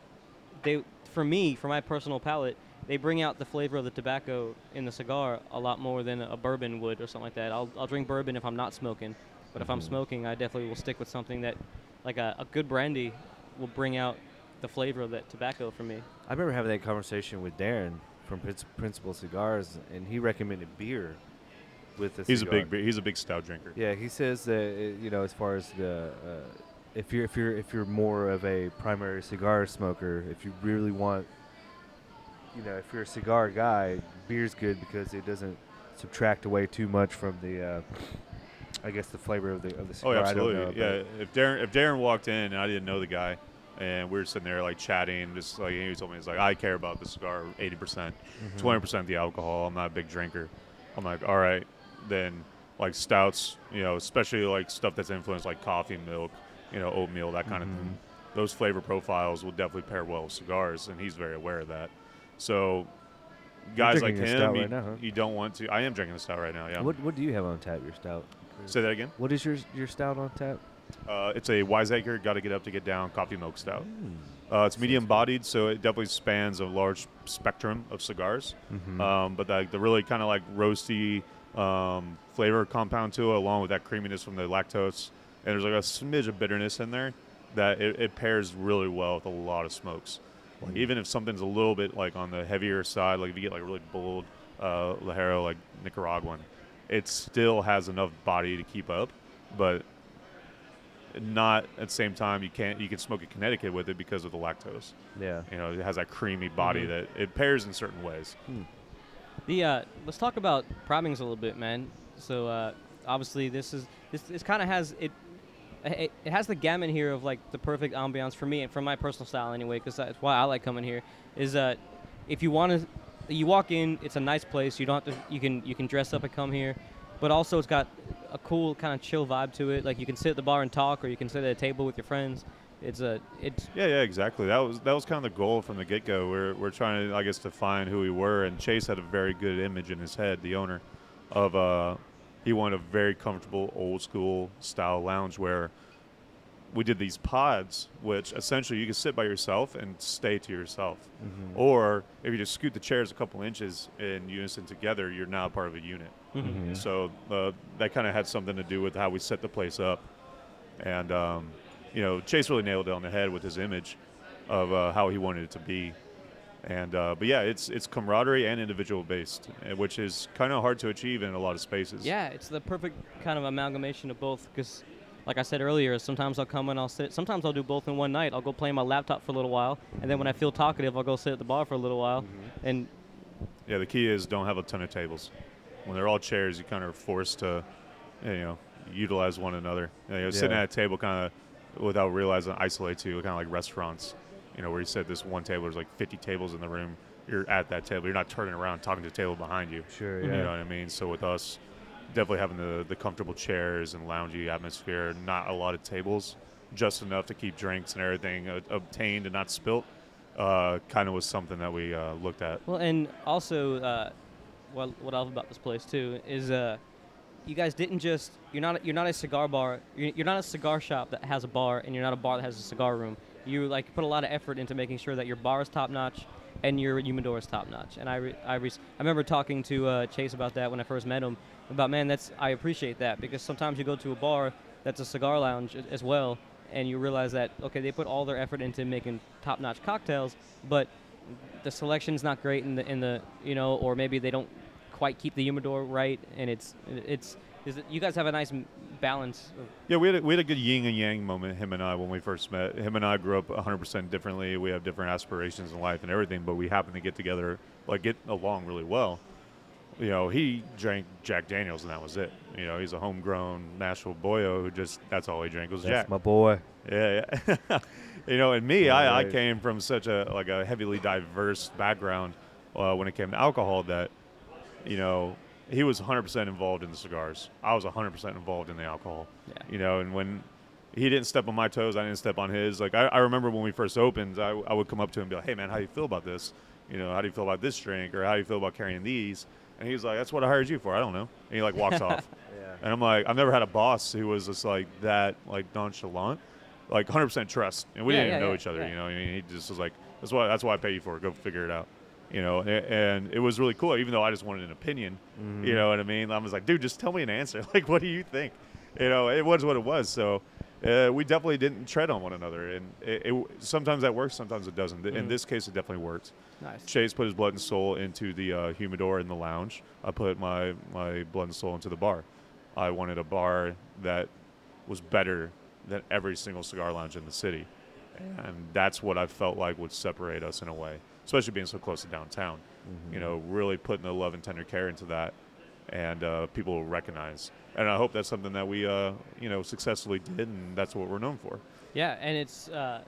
they for me for my personal palate they bring out the flavor of the tobacco in the cigar a lot more than a bourbon would or something like that. I'll I'll drink bourbon if I'm not smoking, but if I'm Mhm. smoking, I definitely will stick with something that like a, a good brandy will bring out the flavor of that tobacco for me. I remember having that conversation with Darren from Prince- Principal Cigars, and he recommended beer with the He's a cigar. big, big he's a big stout drinker. Yeah, he says that uh, you know, as far as the uh, if you're if you're if you're more of a primary cigar smoker, if you really want, you know, if you're a cigar guy, beer's good because it doesn't subtract away too much from the, uh, I guess, the flavor of the of the Oh, cigar. yeah, I don't absolutely. know, yeah, if Darren if Darren walked in and I didn't know the guy, and we were sitting there like chatting, just like he told me, he's like, I care about the cigar eighty percent, but- Mhm. twenty percent the alcohol. I'm not a big drinker. I'm like, all right, then like stouts, you know, especially like stuff that's influenced like coffee, milk, you know, oatmeal, that kind of Mhm. thing. Those flavor profiles will definitely pair well with cigars, and he's very aware of that. So, guys like him, you, right now, huh? you don't want to. I am drinking a stout right now. Yeah. What what do you have on tap? Your stout. Say that again. What is your your stout on tap? Uh, it's a Wiseacre, got to get up to get down coffee milk stout. Uh, it's medium bodied, so it definitely spans a large spectrum of cigars. Mhm. Um, but the, the really kind of like roasty um, flavor compound to it, along with that creaminess from the lactose, and there's like a smidge of bitterness in there that it, it pairs really well with a lot of smokes. Like even if something's a little bit like on the heavier side, like if you get like really bold uh, Lajero, like Nicaraguan, it still has enough body to keep up, but not at the same time you can't you can smoke a Connecticut with it because of the lactose. Yeah. You know, it has that creamy body Mhm. that it pairs in certain ways. The uh, let's talk about primings a little bit, man. So uh, obviously this is this this kind of has it, it it has the gamut here of like the perfect ambiance for me and for my personal style anyway, because that's why I like coming here. Is that if you want to, you walk in, it's a nice place. You don't have to you can you can dress up and come here, but also it's got a cool kind of chill vibe to it. Like you can sit at the bar and talk, or you can sit at a table with your friends. It's a it's Yeah, yeah, exactly. That was that was kind of the goal from the get go. We're we're trying to, I guess, define who we were, and Chase had a very good image in his head, the owner, of uh, he wanted a very comfortable, old school style lounge where we did these pods, which essentially you can sit by yourself and stay to yourself, Mhm. or if you just scoot the chairs a couple inches in unison together, you're now part of a unit. mhm. Mhm. So uh, that kind of had something to do with how we set the place up, and um, you know, Chase really nailed it on the head with his image of uh, how he wanted it to be. And uh, but yeah, it's it's camaraderie and individual based, uh, which is kind of hard to achieve in a lot of spaces. Yeah, it's the perfect kind of amalgamation of both. Because, like I said earlier, sometimes I'll come and I'll sit. Sometimes I'll do both in one night. I'll go play on my laptop for a little while, and then when I feel talkative, I'll go sit at the bar for a little while. Mm-hmm. And Yeah, the key is don't have a ton of tables. When they're all chairs, you kind of are forced to, you know, utilize one another. You know, sitting at a table kind of without realizing isolates you, kind of like restaurants. You know, where you sit this one table, there's like 50 tables in the room. You're at that table. You're not turning around talking to the table behind you. Sure. Yeah. You know what I mean? So with us, definitely having the, the comfortable chairs and loungy atmosphere, not a lot of tables, just enough to keep drinks and everything uh, obtained and not spilt, uh, kind of was something that we uh, looked at. well, and also, uh, what what I love about this place too is uh, you guys didn't just you're not you're not a cigar bar. You're, you're not a cigar shop that has a bar, and you're not a bar that has a cigar room. You like put a lot of effort into making sure that your bar is top notch and your humidor is top notch. And I re- I, re- I remember talking to uh, Chase about that when I first met him. About man, that's I appreciate that because sometimes you go to a bar that's a cigar lounge as well, and you realize that okay they put all their effort into making top notch cocktails, but the selection's not great in the in the you know or maybe they don't quite keep the humidor right and it's it's it, you guys have a nice balance Yeah, we had a, we had a good yin and yang moment, him and I, when we first met. Him and I grew up 100% differently. We have different aspirations in life and everything, but we happen to get together, like get along really well. You know, he drank Jack Daniels, and that was it. You know, he's a homegrown Nashville boyo who just that's all he drank was That's Jack. my boy. Yeah, yeah. you know, and me, I, came from such a like a heavily diverse background uh, when it came to alcohol that, you know, he was 100% involved in the cigars. I was 100% involved in the alcohol. Yeah. You know, and when he didn't step on my toes, I didn't step on his. Like I, I remember when we first opened, I, I would come up to him and be like, "Hey, man, how do you feel about this? You know, how do you feel about this drink, or how do you feel about carrying these?" And he's like, "That's what I hired you for. I don't know." And he like walks off. Yeah. And I'm like, I've never had a boss who was just like that, like nonchalant, like 100% trust. And we Yeah, didn't even know each other, you know. I mean, he just was like, that's why that's why I pay you for. it. Go figure it out, you know. And, and it was really cool, even though I just wanted an opinion. Mhm. You know what I mean? I was like, dude, just tell me an answer. Like, what do you think? You know, it was what it was. So. Uh, we definitely didn't tread on one another, and it, it, sometimes that works, sometimes it doesn't. In Mhm. this case, it definitely worked. nice Chase put his blood and soul into the uh, humidor in the lounge. I put my, my blood and soul into the bar. I wanted a bar that was better than every single cigar lounge in the city. And that's what I felt like would separate us in a way, especially being so close to downtown. You know, really putting the love and tender care into that, and uh, people will recognize. And I hope that's something that we, uh, you know, successfully did, and that's what we're known for. yeah and it's uh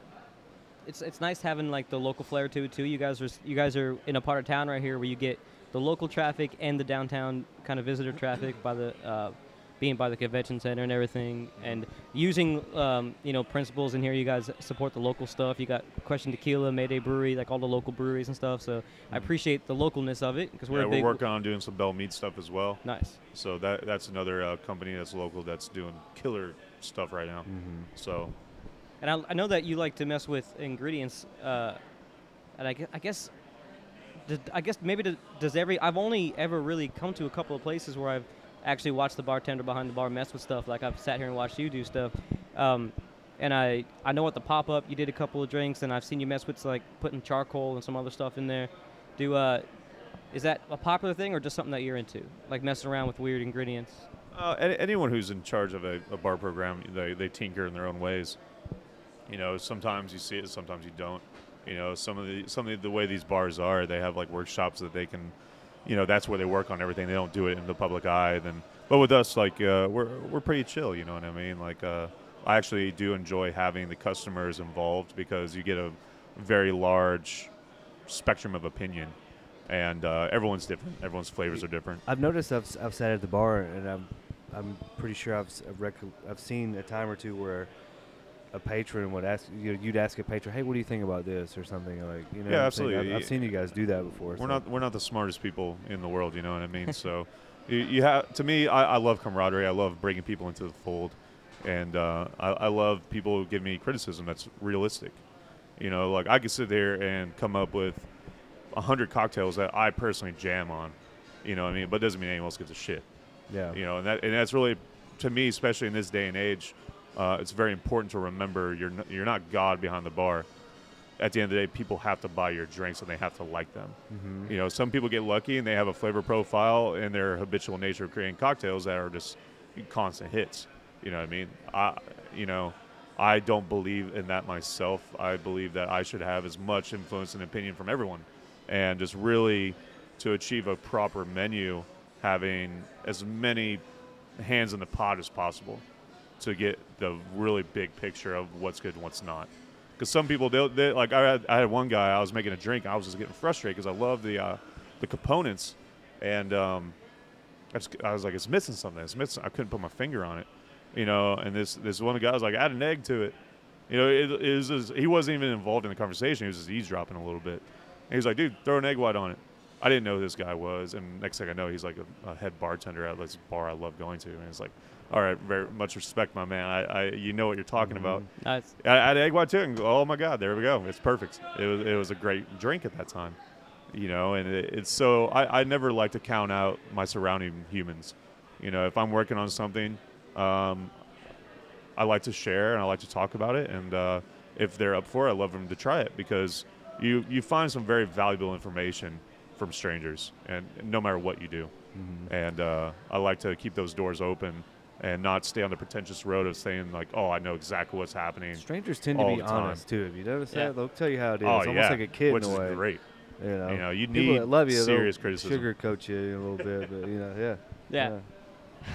it's it's nice having like the local flair to it too you guys are you guys are in a part of town right here where you get the local traffic and the downtown kind of visitor traffic by the uh, being by the convention center and everything, and using um, you know principles in here. You guys support the local stuff. You got Question Tequila, Mayday Brewery, like all the local breweries and stuff. So I appreciate the localness of it because we're yeah, a we're big working on doing some Belle Meade stuff as well. nice. So that that's another uh, company that's local that's doing killer stuff right now. Mm-hmm. So And I, I know that you like to mess with ingredients, uh, and I, I guess, I guess maybe does every I've only ever really come to a couple of places where I've actually watched the bartender behind the bar mess with stuff. Like I've sat here and watched you do stuff, um, and I I know at the pop up you did a couple of drinks, and I've seen you mess with like putting charcoal and some other stuff in there. Do uh, is that a popular thing or just something that you're into, like messing around with weird ingredients? Uh, anyone who's in charge of a, a bar program, they, they tinker in their own ways. You know, sometimes you see it, sometimes you don't. You know, some of the some of the way these bars are, they have like workshops that they can, you know, that's where they work on everything. They don't do it in the public eye. Then, but with us, like uh, we're we're pretty chill. You know what I mean? Like, uh, I actually do enjoy having the customers involved because you get a very large spectrum of opinion, and uh, everyone's different. Everyone's flavors are different. I've noticed I've, I've sat at the bar and I'm I'm pretty sure I've I've, rec- I've seen a time or two where a patron would ask you you'd ask a patron, hey, what do you think about this or something like you know. Yeah, absolutely. I've, I've seen you guys do that before. We're so- not we're not the smartest people in the world, you know what I mean? so you, you have to me, I, I love camaraderie. I love bringing people into the fold, and uh, I, I love people who give me criticism that's realistic. You know, like I could sit there and come up with a hundred cocktails that I personally jam on. You know what I mean? But it doesn't mean anyone else gives a shit. Yeah. You know, and that and that's really to me, especially in this day and age, uh, it's very important to remember you're n- you're not God behind the bar. At the end of the day, people have to buy your drinks and they have to like them. Mm-hmm. You know, some people get lucky and they have a flavor profile and their habitual nature of creating cocktails that are just constant hits. You know what I mean? I, you know, I don't believe in that myself. I believe that I should have as much influence and opinion from everyone, and just really to achieve a proper menu, having as many hands in the pot as possible to get the really big picture of what's good and what's not. Because some people, they, they like I had, I had one guy. I was making a drink. I was just getting frustrated because I love the uh, the components, and um, I, just, I was like, it's missing something. It's missing. I couldn't put my finger on it, you know. And this this one guy was like, add an egg to it. You know, it, it was just, he wasn't even involved in the conversation. He was just eavesdropping a little bit. And he was like, dude, throw an egg white on it. I didn't know who this guy was, and next thing I know, he's like a, a head bartender at this bar I love going to. And it's like, all right, very much respect, my man. I, I you know what you're talking about. Nice. I I had egg white too, and oh my god, there we go. It's perfect. It was it was a great drink at that time, you know. And it, it's so I, I never like to count out my surrounding humans. You know, if I'm working on something, um, I like to share and I like to talk about it. And uh, if they're up for it, I love them to try it because you you find some very valuable information from strangers, and no matter what you do. Mhm. And uh, I like to keep those doors open and not stay on the pretentious road of saying like, "Oh, I know exactly what's happening." Strangers tend to be the time. honest too. Have you noticed Yeah. that? They'll tell you how it is. Oh almost yeah, like a kid which in a is way. great. You know, You know, you people need that love you, serious criticism. sugarcoat you a little bit, but you know, yeah.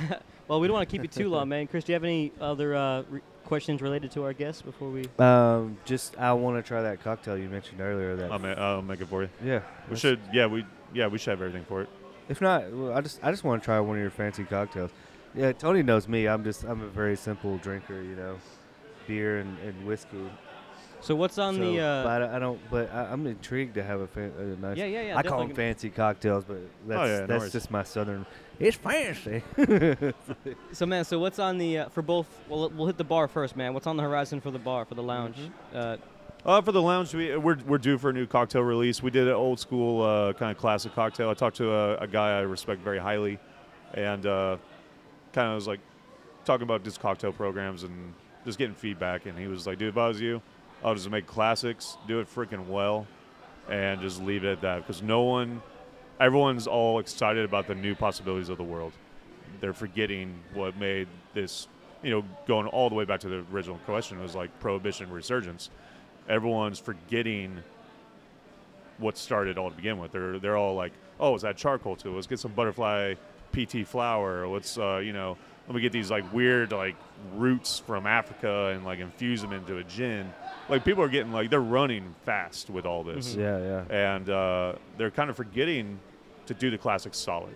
Yeah. Well, we don't want to keep you too long, man. Chris, do you have any other uh, re- questions related to our guests before we? Um, just I want to try that cocktail you mentioned earlier. That I'll, ma- I'll make it for you. yeah, We should, yeah, we, yeah, we should have everything for it. If not, well, I just I just want to try one of your fancy cocktails. Yeah, Tony knows me. I'm just I'm a very simple drinker. You know, beer and, and whiskey. So what's on So, the? Uh, but I, I don't. But I, I'm intrigued to have a, fan, a nice. yeah, yeah, yeah. I call them fancy cocktails, but that's yeah, no that's worries. just my southern. It's fancy. So man, so what's on the uh, for both? Well, we'll hit the bar first, man. What's on the horizon for the bar for the lounge? Mm-hmm. Uh, Uh, for the lounge, we, we're, we're due for a new cocktail release. We did an old school uh, kind of classic cocktail. I talked to a, a guy I respect very highly, and uh, kind of was like talking about just cocktail programs and just getting feedback. And he was like, "Dude, if I was you, I'll just make classics, do it freaking well, and just leave it at that." Because no one, everyone's all excited about the new possibilities of the world. They're forgetting what made this, you know, going all the way back to the original question was like prohibition resurgence everyone's forgetting what started all to begin with. They're they're all like, oh, is that charcoal too? Let's get some butterfly PT flower. Let's uh, you know, let me get these like weird like roots from Africa and like infuse them into a gin. Like people are getting like they're running fast with all this, yeah, yeah. and uh, they're kind of forgetting to do the classics solid.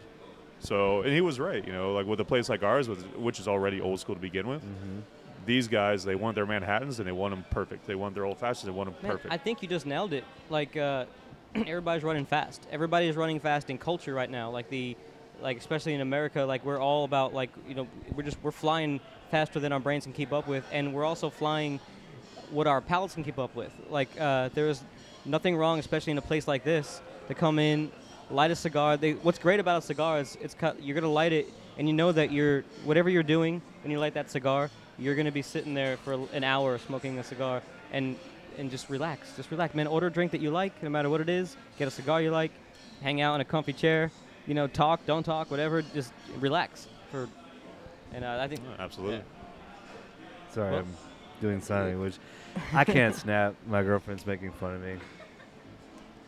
So, and he was right. You know, like with a place like ours, with, which is already old school to begin with, Mm-hmm. these guys they want their Manhattans and they want them perfect. They want their old fashions. They want them Man, perfect. I think you just nailed it. Like uh, everybody's running fast. Everybody is running fast in culture right now. Like the, like especially in America, like we're all about like you know we're just we're flying faster than our brains can keep up with, and we're also flying what our palates can keep up with. Like uh, there's nothing wrong, especially in a place like this, to come in, light a cigar. They, what's great about a cigar is it's cut, you're gonna light it, and you know that you're whatever you're doing when you light that cigar, you're gonna be sitting there for an hour smoking a cigar and and just relax. Just relax, man. Order a drink that you like, no matter what it is. Get a cigar you like. Hang out in a comfy chair. You know, talk, don't talk, whatever. Just relax for. And uh, I think Absolutely. Sorry, Well- I'm doing sign language. I can't snap. My girlfriend's making fun of me.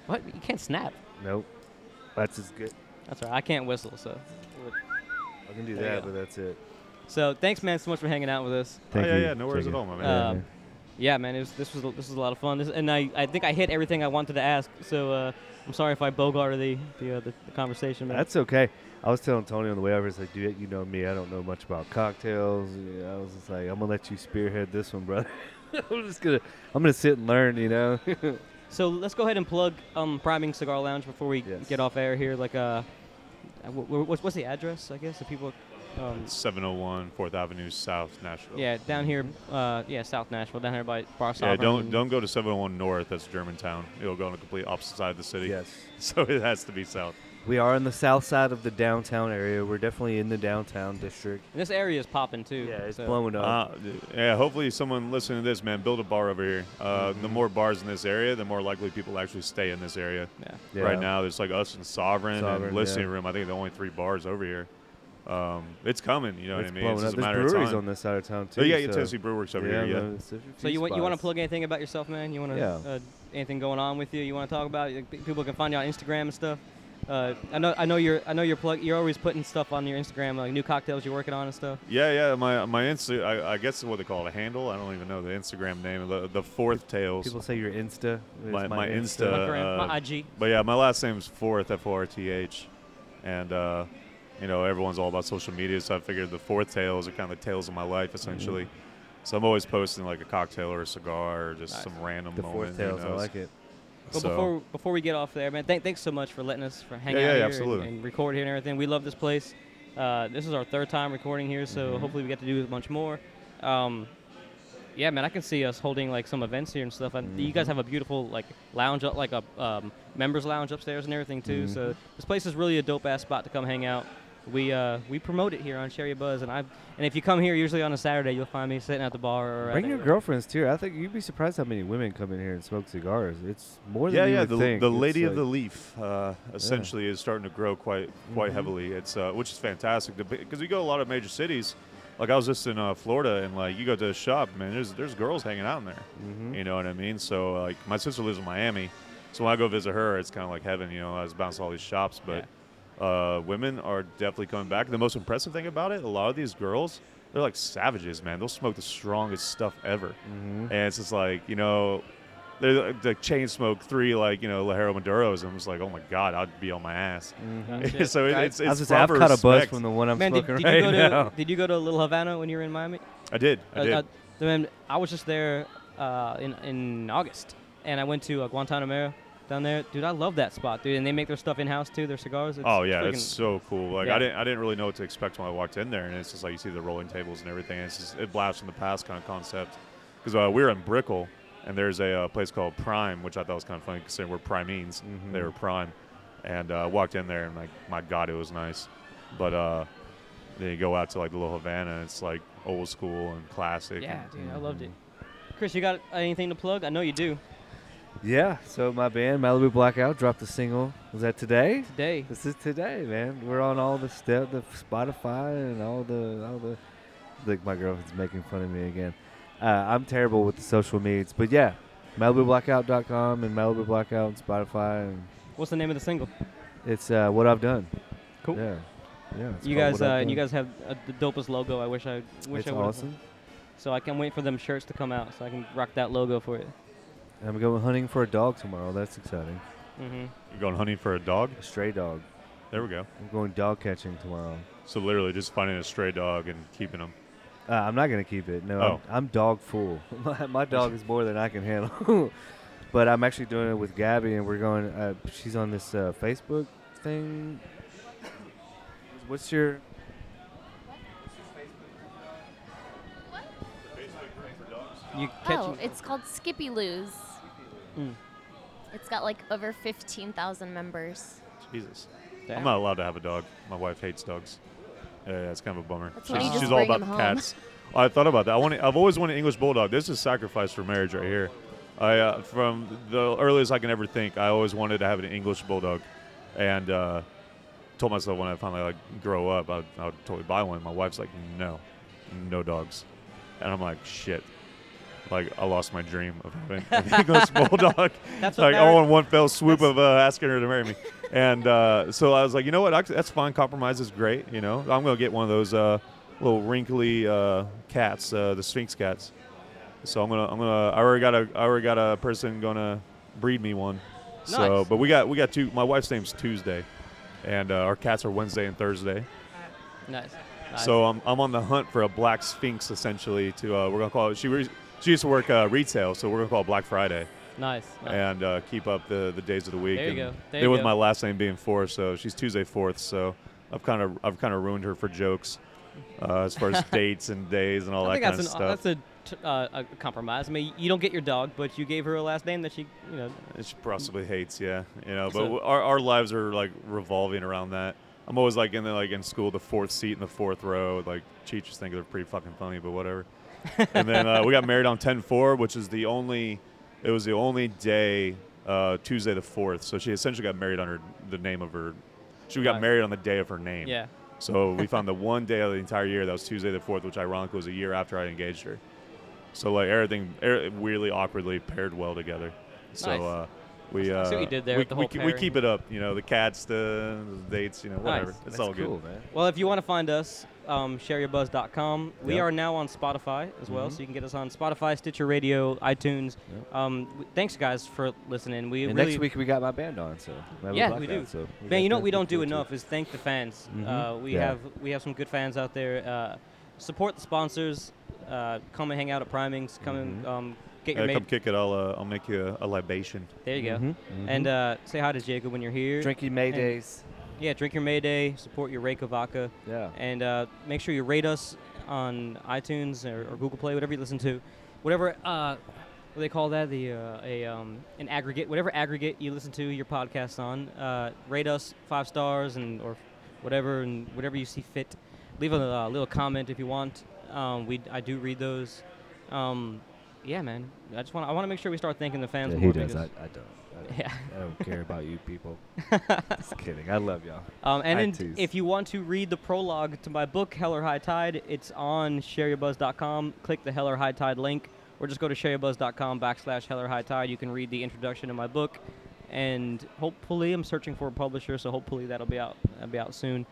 what you can't snap. Nope. That's as good. That's all right. I can't whistle, so. I can do There that, but that's it. So thanks, man, so much for hanging out with us. Oh, yeah, you. yeah, no worries Thank at all, my man. Yeah, Um, man. Yeah, man, it was, this was this was a lot of fun, this, and I, I think I hit everything I wanted to ask. So uh, I'm sorry if I bogarted the the, uh, the, the conversation, man. That's okay. I was telling Tony on the way over, it's like, dude, you know me, I don't know much about cocktails. I was just like, I'm gonna let you spearhead this one, brother. I'm just gonna, I'm gonna sit and learn, you know. so let's go ahead and plug um, Priming Cigar Lounge before we Yes. get off air here. Like, uh, what's what's the address? I guess if people. Um, 701 4th Avenue South, Nashville. yeah, down here, uh, yeah, South Nashville, down here by Bar Yeah, Sovereign don't don't go to 701 North. That's Germantown. It'll go on the complete opposite side of the city. yes. So it has to be south. We are on the south side of the downtown area. We're definitely in the downtown district. And this area is popping too. Yeah, it's so- blowing up. Uh, yeah, hopefully someone listening to this, man, build a bar over here. Uh, The Mhm. more bars in this area, the more likely people actually stay in this area. Yeah. yeah. Right now, there's like us and Sovereign, Sovereign, and Listening yeah. Room. I think the only three bars over here. Um, it's coming, you know it's what I mean? blowing It's up. just a There's matter of breweries time. on this side of town too. Oh, yeah, yeah, so- Tennessee Brew Works over yeah, here. Yeah. no, it's a So few you want you want to plug anything about yourself, man? You want to Yeah. uh, anything going on with you? You want to talk about? People can find you on Instagram and stuff. Uh, I know I know you're I know you're plug you're always putting stuff on your Instagram like new cocktails you're working on and stuff. Yeah, yeah. My my Insta, I, I guess what they call it, a handle. I don't even know the Instagram name. The the fourth tails. People say your Insta. It's My- my Insta, my, Uh, my IG. But yeah, my last name's Fourth, F O R T H, and uh, you know everyone's all about social media, so I figured the fourth tails are kind of the tails of my life essentially. Mm-hmm. So I'm always posting like a cocktail or a cigar or just Nice. some random The moment. fourth who tails. I like it. But so- before before we get off there, man, thank, thanks so much for letting us for hang Yeah, out yeah, here absolutely. And, and record here and everything. We love this place. Uh, this is our third time recording here, so Mhm. hopefully we get to do a bunch more. Um, yeah, man, I can see us holding like some events here and stuff. And you guys Mhm. have a beautiful like lounge, up, like a um, members lounge upstairs and everything too. So Mhm. this place is really a dope ass spot to come hang out. We uh, we promote it here on Share Your Buzz, and I and if you come here usually on a Saturday, you'll find me sitting at the bar. Or at Bring the- your girlfriends too. I think you'd be surprised how many women come in here and smoke cigars. It's more than yeah, you yeah. would The, think. the It's lady of like- the leaf uh, essentially is starting to grow quite quite Mhm. heavily. It's uh, which is fantastic because we go to a lot of major cities. Like I was just in uh, Florida, and like you go to a shop, man. There's there's girls hanging out in there. Mhm. You know what I mean? So like my sister lives in Miami, so when I go visit her, it's kind of like heaven. You know, I was bouncing all these shops, but uh, women are definitely coming back. The most impressive thing about it, a lot of these girls, they're like savages, man. They'll smoke the strongest stuff ever, Mhm. and it's just like you know. they're the chain smoke three like you know Lajero Maduros, and I'm just like, oh my god, I'd be on my ass. Mhm. So it, I- it's I it's was I've proper a buzz from the one I'm Man, smoking did right you go to now. did you go to Little Havana when you were in Miami? I did, I Uh, did. uh, man, I was just there uh, in in August, and I went to uh, Guantanamera down there. Dude, I love that spot, dude. And they make their stuff in house too. Their cigars. Oh yeah, it's so cool. Like Yeah. I didn't, I didn't really know what to expect when I walked in there, and it's just like you see the rolling tables and everything. It's just it blasts from the past kind of concept. Because uh, we were in Brickell, and there's a uh, place called Prime, which I thought was kind of funny considering we're Primines. Mhm. They were Prime, and uh, walked in there, and like my God, it was nice. But uh, then you go out to like the Little Havana, and it's like old school and classic. yeah, and- dude, I loved it. Chris, you got anything to plug? I know you do. Yeah, so my band Malibu Blackout dropped a single. Was that today? Today, This is today, man. We're on all the step, the Spotify, and all the all the. Like my girlfriend's making fun of me again. Uh, I'm terrible with the social medias, but yeah, MalibuBlackout.com and Malibu Blackout and Spotify, and what's the name of the single? it's uh, what I've done. Cool. Yeah, yeah. it's you guys, uh, you guys have uh, the dopest logo. I wish I wish it's I would. awesome. So I can't wait for them shirts to come out, so I can rock that logo for it. I'm going hunting for a dog tomorrow. That's exciting. Mm-hmm. You're going hunting for a dog? A stray dog. There we go. I'm going dog catching tomorrow. So literally just finding a stray dog and keeping them. Uh, I'm not gonna keep it. No, Oh. I'm, I'm dog full. my, my dog is more than I can handle. but I'm actually doing it with Gabby, and we're going. Uh, she's on this uh, Facebook thing. What's your? You catch Oh, it's called Skippy Loos. Mm. It's got like over 15,000 members. Jesus. Damn. I'm not allowed to have a dog. My wife hates dogs. Yeah, yeah it's kind of a bummer. That's she's why you just she's all about him the cats. I thought about that. I want. I've always wanted an English bulldog. This is sacrifice for marriage right here. I uh, from the earliest I can ever think. I always wanted to have an English bulldog, and uh, told myself when I finally like grow up, I I would totally buy one. My wife's like, no, no dogs, and I'm like, shit. Like I lost my dream of having an English bulldog. That's like all in one fell swoop of uh, asking her to marry me. And uh, so I was like, you know what? That's fine. Compromise is great. You know, I'm gonna get one of those uh, little wrinkly uh, cats, uh, the Sphynx cats. So I'm gonna, I'm gonna. I already got a, I already got a person gonna breed me one. So, Nice. but we got, we got two. My wife's name's Tuesday, and uh, our cats are Wednesday and Thursday. nice. nice. So I'm, I'm on the hunt for a black Sphynx, essentially. To uh, we're gonna call it. She re- she used to work uh, retail, so we're gonna call it Black Friday nice. nice. and uh, keep up the, the days of the week. There you and go. There you with go. my last name being fourth, so she's Tuesday fourth. So I've kind of I've kind of ruined her for jokes, uh, as far as dates and days and all I that kind that's of an, stuff. that's a, uh, a compromise. I mean, you don't get your dog, but you gave her a last name that she, you know. She possibly hates, yeah, you know. But So- w our, our lives are like revolving around that. I'm always like in the like in school, the fourth seat in the fourth row. Like teachers think they're pretty fucking funny, but whatever. And then uh, we got married on 10-4, which is the only. It was the only day, uh, Tuesday the fourth. So she essentially got married under the name of her. She got Nice. married on the day of her name. Yeah. So we found the one day of the entire year that was Tuesday the fourth, which ironically was a year after I engaged her. So like everything er, weirdly awkwardly paired well together. So Nice. uh, we I uh, see what you did there we, with the we, whole ke- we pairing. keep it up. You know, the cats, the, the dates, you know, whatever. Nice. It's That's all cool, good. man. Well, if you want to find us, um, shareyourbuzz.com. We Yep. are now on Spotify as well, Mhm. so you can get us on Spotify, Stitcher Radio, iTunes. Yep. Um, w- thanks, guys, for listening. We And really, next week we got my band on, so we Yeah, black we band, do. So we man, you know what we don't do look forward enough is thank the fans. Mhm. Uh, we Yeah. have we have some good fans out there. Uh, support the sponsors. Uh, come and hang out at Primings. Come and Mhm. um, get Yeah, your come kick it. I'll uh, I'll make you a, a libation. There you go. Mhm, And mhm. uh, say hi to Jacob when you're here. drinking Maydays. Yeah, drink your Mayday. Support your Reyka Vodka. Yeah. and uh, make sure you rate us on iTunes or, or Google Play, whatever you listen to, whatever uh, what they call that the uh, a um, an aggregate, whatever aggregate you listen to your podcast on. Uh, rate us five stars and or whatever and whatever you see fit. Leave a uh, little comment if you want. Um, we I do read those. Um, yeah, man. I just want I want to make sure we start thanking the fans Yeah, he does. I, I don't. I don't, Yeah. I don't care about you people. Just kidding. I love y'all. Um, and in- if you want to read the prologue to my book, Hell or High Tide, it's on shareyourbuzz.com. Click the Hell or High Tide link, or just go to shareyourbuzz.com backslash Hell or High Tide. You can read the introduction to my book, and hopefully, I'm searching for a publisher, so hopefully that'll be out. That'll be out soon.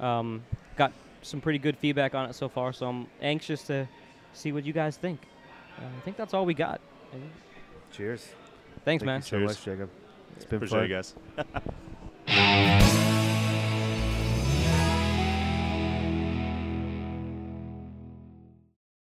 Um, got some pretty good feedback on it so far, so I'm anxious to see what you guys think. Uh, I think that's all we got. Cheers. Thanks, Thank man. so much, Jacob. It's been Appreciate fun. you guys.